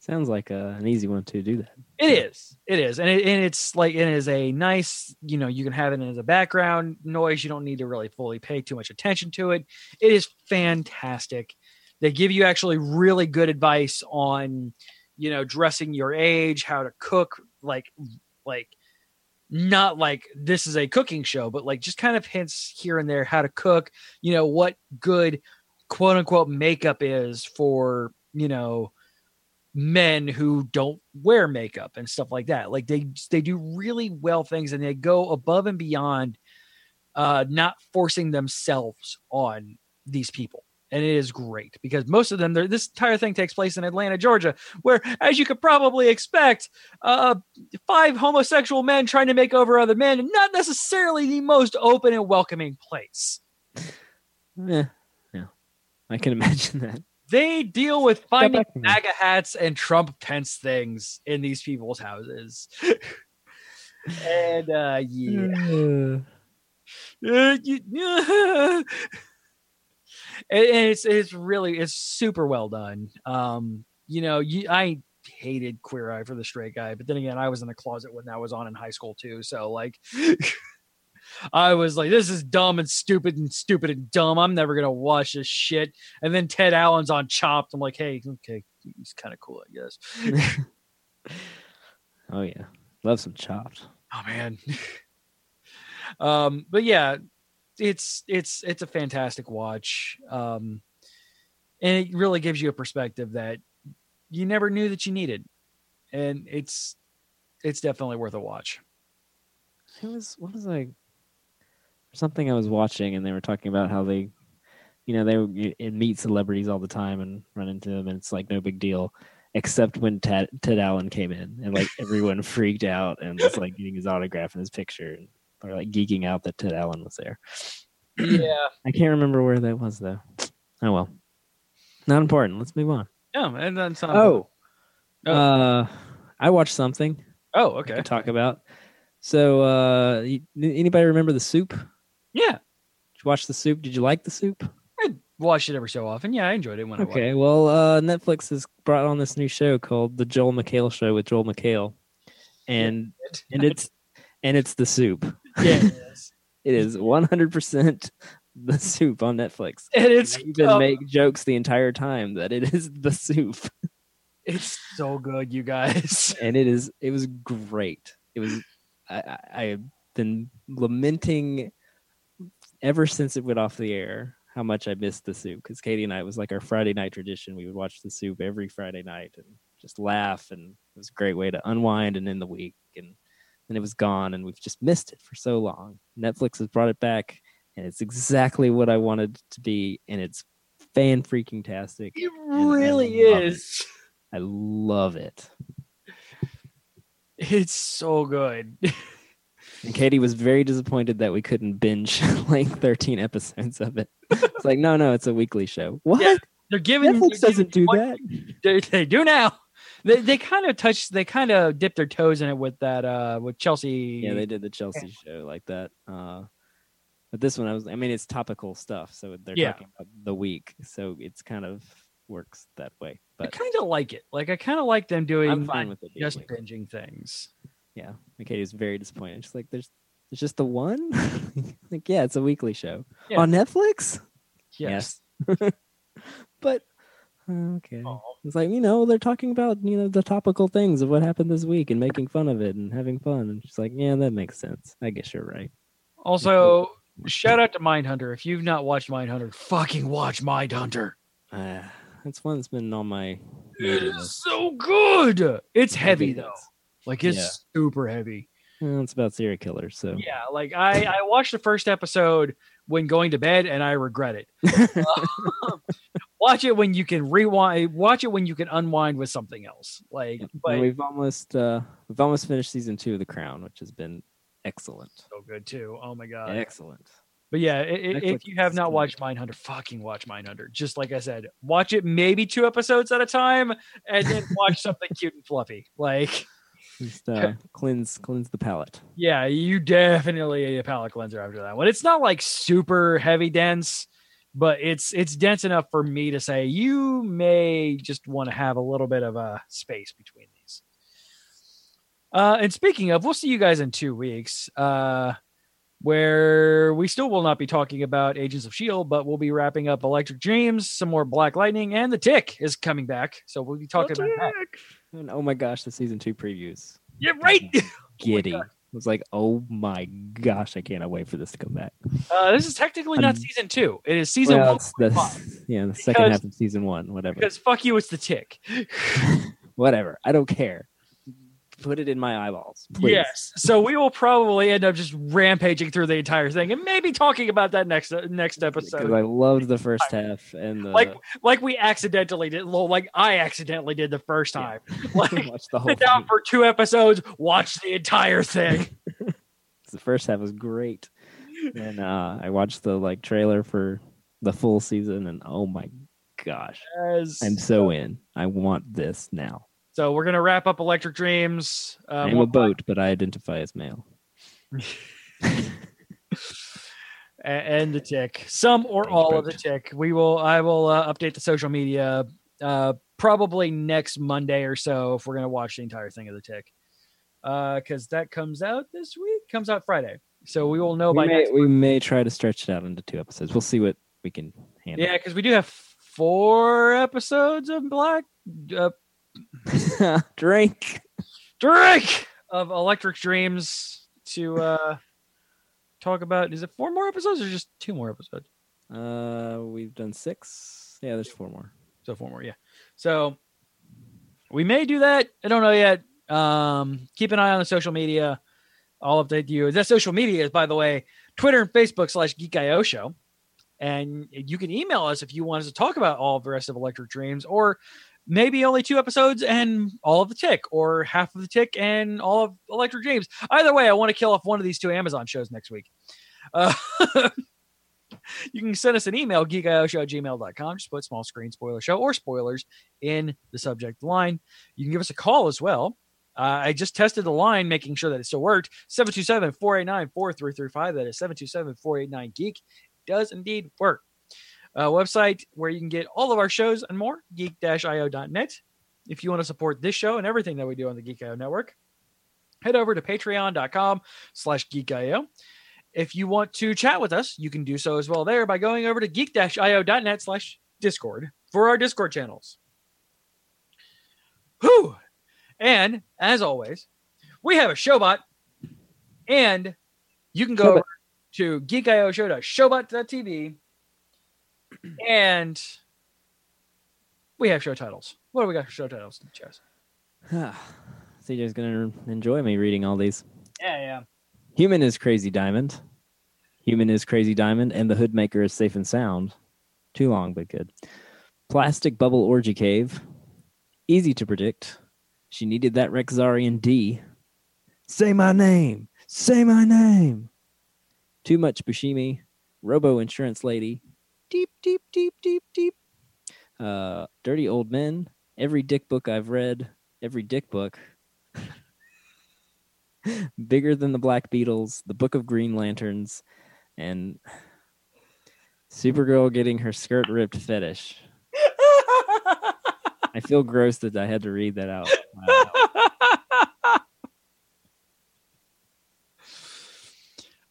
Sounds like uh, an easy one to do that. It is. It is. And, it, and it's like it is a nice, you know, you can have it as a background noise. You don't need to really fully pay too much attention to it. It is fantastic. They give you actually really good advice on, you know, dressing your age, how to cook, like like not like this is a cooking show, but like just kind of hints here and there how to cook, you know, what good quote unquote makeup is for, you know, men who don't wear makeup and stuff like that. Like they they do really well things and they go above and beyond uh not forcing themselves on these people. And it is great because most of them this entire thing takes place in Atlanta, Georgia, where as you could probably expect, uh five homosexual men trying to make over other men and not necessarily the most open and welcoming place. Yeah, yeah, I can imagine that. They deal with finding back to me. MAGA hats and Trump Pence things in these people's houses. and uh yeah. Uh, you- and it's it's really it's super well done. Um, you know, you I hated Queer Eye for the Straight Guy, but then again, I was in the closet when that was on in high school too. So like, I was like, this is dumb and stupid and stupid and dumb. I'm never gonna watch this shit. And then Ted Allen's on Chopped. I'm like, hey, okay, he's kind of cool, I guess. Oh yeah, love some chopped. Oh man. um, but yeah, it's it's it's a fantastic watch. Um, and it really gives you a perspective that you never knew that you needed, and it's it's definitely worth a watch. It was what was I? Something I was watching, and they were talking about how they, you know, they meet celebrities all the time and run into them, and it's like no big deal, except when Ted Ted Allen came in, and like everyone freaked out and was like getting his autograph and his picture, and or like geeking out that Ted Allen was there. Yeah, I can't remember where that was though. Oh well, not important. Let's move on. yeah, and then some. Oh, Oh. uh, I watched something. oh, okay, talk about. So, uh, anybody remember the soup? Yeah. Did you watch the soup? Did you like the soup? I watch it every so often. Yeah, I enjoyed it when I watched. Okay, well, uh, Netflix has brought on this new show called The Joel McHale Show with Joel McHale, and and it's and it's the soup. Yeah, it is. One hundred percent the soup on Netflix. and it's even make jokes the entire time that it is the soup, it's so good, you guys. and it is it was great. It was I, I, I have been lamenting ever since it went off the air how much I missed the soup because Katie and I it was like our Friday night tradition. We would watch the soup every Friday night and just laugh, and it was a great way to unwind and end the week. And it was gone, and we've just missed it for so long. Netflix has brought it back, and it's exactly what I wanted it to be, and it's fan freaking tastic. It I really it. is. I love it. It's so good. And Katie was very disappointed that we couldn't binge like 13 episodes of it. It's like, no, no, it's a weekly show. What? Yeah, They're giving Netflix they're doesn't giving do you that. They, they do now. They they kind of touch. They kind of dip their toes in it with that. Uh, with Chelsea. Yeah, they did the Chelsea show like that. Uh, but this one, I was, I mean, it's topical stuff, so they're Yeah. talking about the week, so it's kind of works that way. But I kind of like it. Like I kind of like them doing. I'm fine with it. Just weekly. binging things. yeah, Katie was very disappointed. She's like, "There's, there's just the one." like, yeah, it's a weekly show Yeah. on Netflix. Yes. But okay, Aw. it's like you know they're talking about you know the topical things of what happened this week and making fun of it and having fun. And she's like, "Yeah, that makes sense. I guess you're right." Also, shout out to Mindhunter. If you've not watched Mindhunter, fucking watch Mindhunter. Uh, that's one that's been on my It is list. so good. It's heavy though. Like it's Yeah. super heavy. Well, it's about serial killers, so Yeah, like I I watched the first episode when going to bed, and I regret it. Um, watch it when you can rewind. Watch it when you can unwind with something else. Like, And but we've almost uh we've almost finished season two of The Crown, which has been excellent. so good too. Oh my god. Excellent. But yeah, i- i- if you have not watched Mindhunter, fucking watch Mindhunter. Just like I said, watch it maybe two episodes at a time, and then watch something cute and fluffy. Like, Just uh, cleanse cleanse the palate. yeah, you definitely a palate cleanser after that one. It's not like super heavy dense, but it's it's dense enough for me to say you may just want to have a little bit of a space between these. Uh, and speaking of, we'll see you guys in two weeks. Uh, where we still will not be talking about Agents of Shield, but we'll be wrapping up Electric Dreams, some more Black Lightning, and The Tick is coming back. So we'll be talking about that. And oh my gosh, the season two previews. Yeah, right. Giddy. God. I was like, oh my gosh, I cannot wait for this to come back. Uh, this is technically not Um, season two. It is season Well, one. the, yeah, the second half of season one, whatever. Because fuck you, it's the tick. Whatever. I don't care. Put it in my eyeballs. Please. Yes. So we will probably end up just rampaging through the entire thing and maybe talking about that next uh, next episode. I loved the first half and the Like like we accidentally did. Like I accidentally did the first time. Like watch the whole sit down for two episodes, watch the entire thing. The first half was great. And uh I watched the like trailer for the full season and oh my gosh. As- I'm so in. I want this now. So we're gonna wrap up Electric Dreams. Uh, I'm a boat, but I identify as male. and the tick some or all of the tick we will i will uh, update the social media uh probably next monday or so if we're going to watch the entire thing of the tick uh because that comes out this week comes out friday so we will know We by may, next we may try to stretch it out into two episodes. We'll see what we can handle. yeah because we do have four episodes of black uh, Drink. drink of electric dreams to uh talk about is it four more episodes or just two more episodes Uh, we've done six. Yeah, there's four more. So four more, yeah. So we may do that. I don't know yet. Um, keep an eye on the social media. I'll update you. That social media is, by the way, Twitter and Facebook slash Geek.io show. And you can email us if you want us to talk about all of the rest of Electric Dreams, or maybe only two episodes and all of the Tick, or half of the Tick and all of Electric Dreams. Either way, I want to kill off one of these two Amazon shows next week. Uh, you can send us an email, geekioshow at gmail.com. Just put small screen spoiler show or spoilers in the subject line. You can give us a call as well. Uh, I just tested the line, making sure that it still worked. 727 489 4335. That is 727 489 Geek. Does indeed work. Uh, website where you can get all of our shows and more, geek io.net. If you want to support this show and everything that we do on the Geek IO network, head over to patreon.com slash geekio. If you want to chat with us, you can do so as well there by going over to geek-io.net slash discord for our discord channels. Whew. And as always, we have a showbot and you can go over to geekioshow.showbot.tv and we have show titles. What do we got for show titles, Chess? CJ's gonna enjoy me reading all these. Yeah, yeah. Human is Crazy Diamond. Human is Crazy Diamond, and the Hoodmaker is safe and sound. Too long, but good. Plastic Bubble Orgy Cave. Easy to predict. She needed that Rexorian D. Say my name. Say my name. Too much Buscemi. Robo Insurance Lady. Deep, deep, deep, deep, deep. Uh, Dirty Old Men. Every dick book I've read. Every dick book. Bigger than the Black Beatles. The Book of Green Lanterns. And Supergirl getting her skirt ripped fetish. I feel gross that I had to read that out. Wow.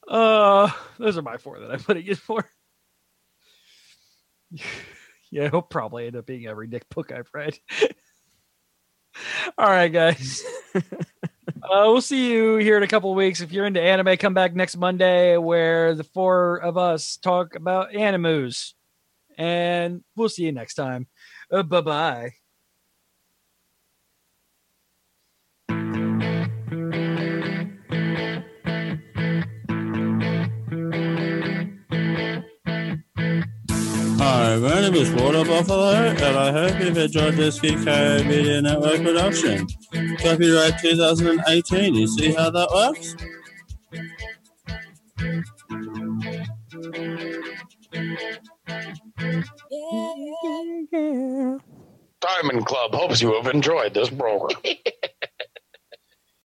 Uh, those are my four that I'm putting it for. yeah, it'll probably end up being every dick book I've read. All right, guys. uh, we'll see you here in a couple of weeks. If you're into anime, come back next Monday where the four of us talk about animus. And we'll see you next time. Uh, bye bye. My name is Walter Buffalo, and I hope you've enjoyed this GK Media Network production. Copyright 2018. You see how that works? Diamond Club hopes you have enjoyed this program.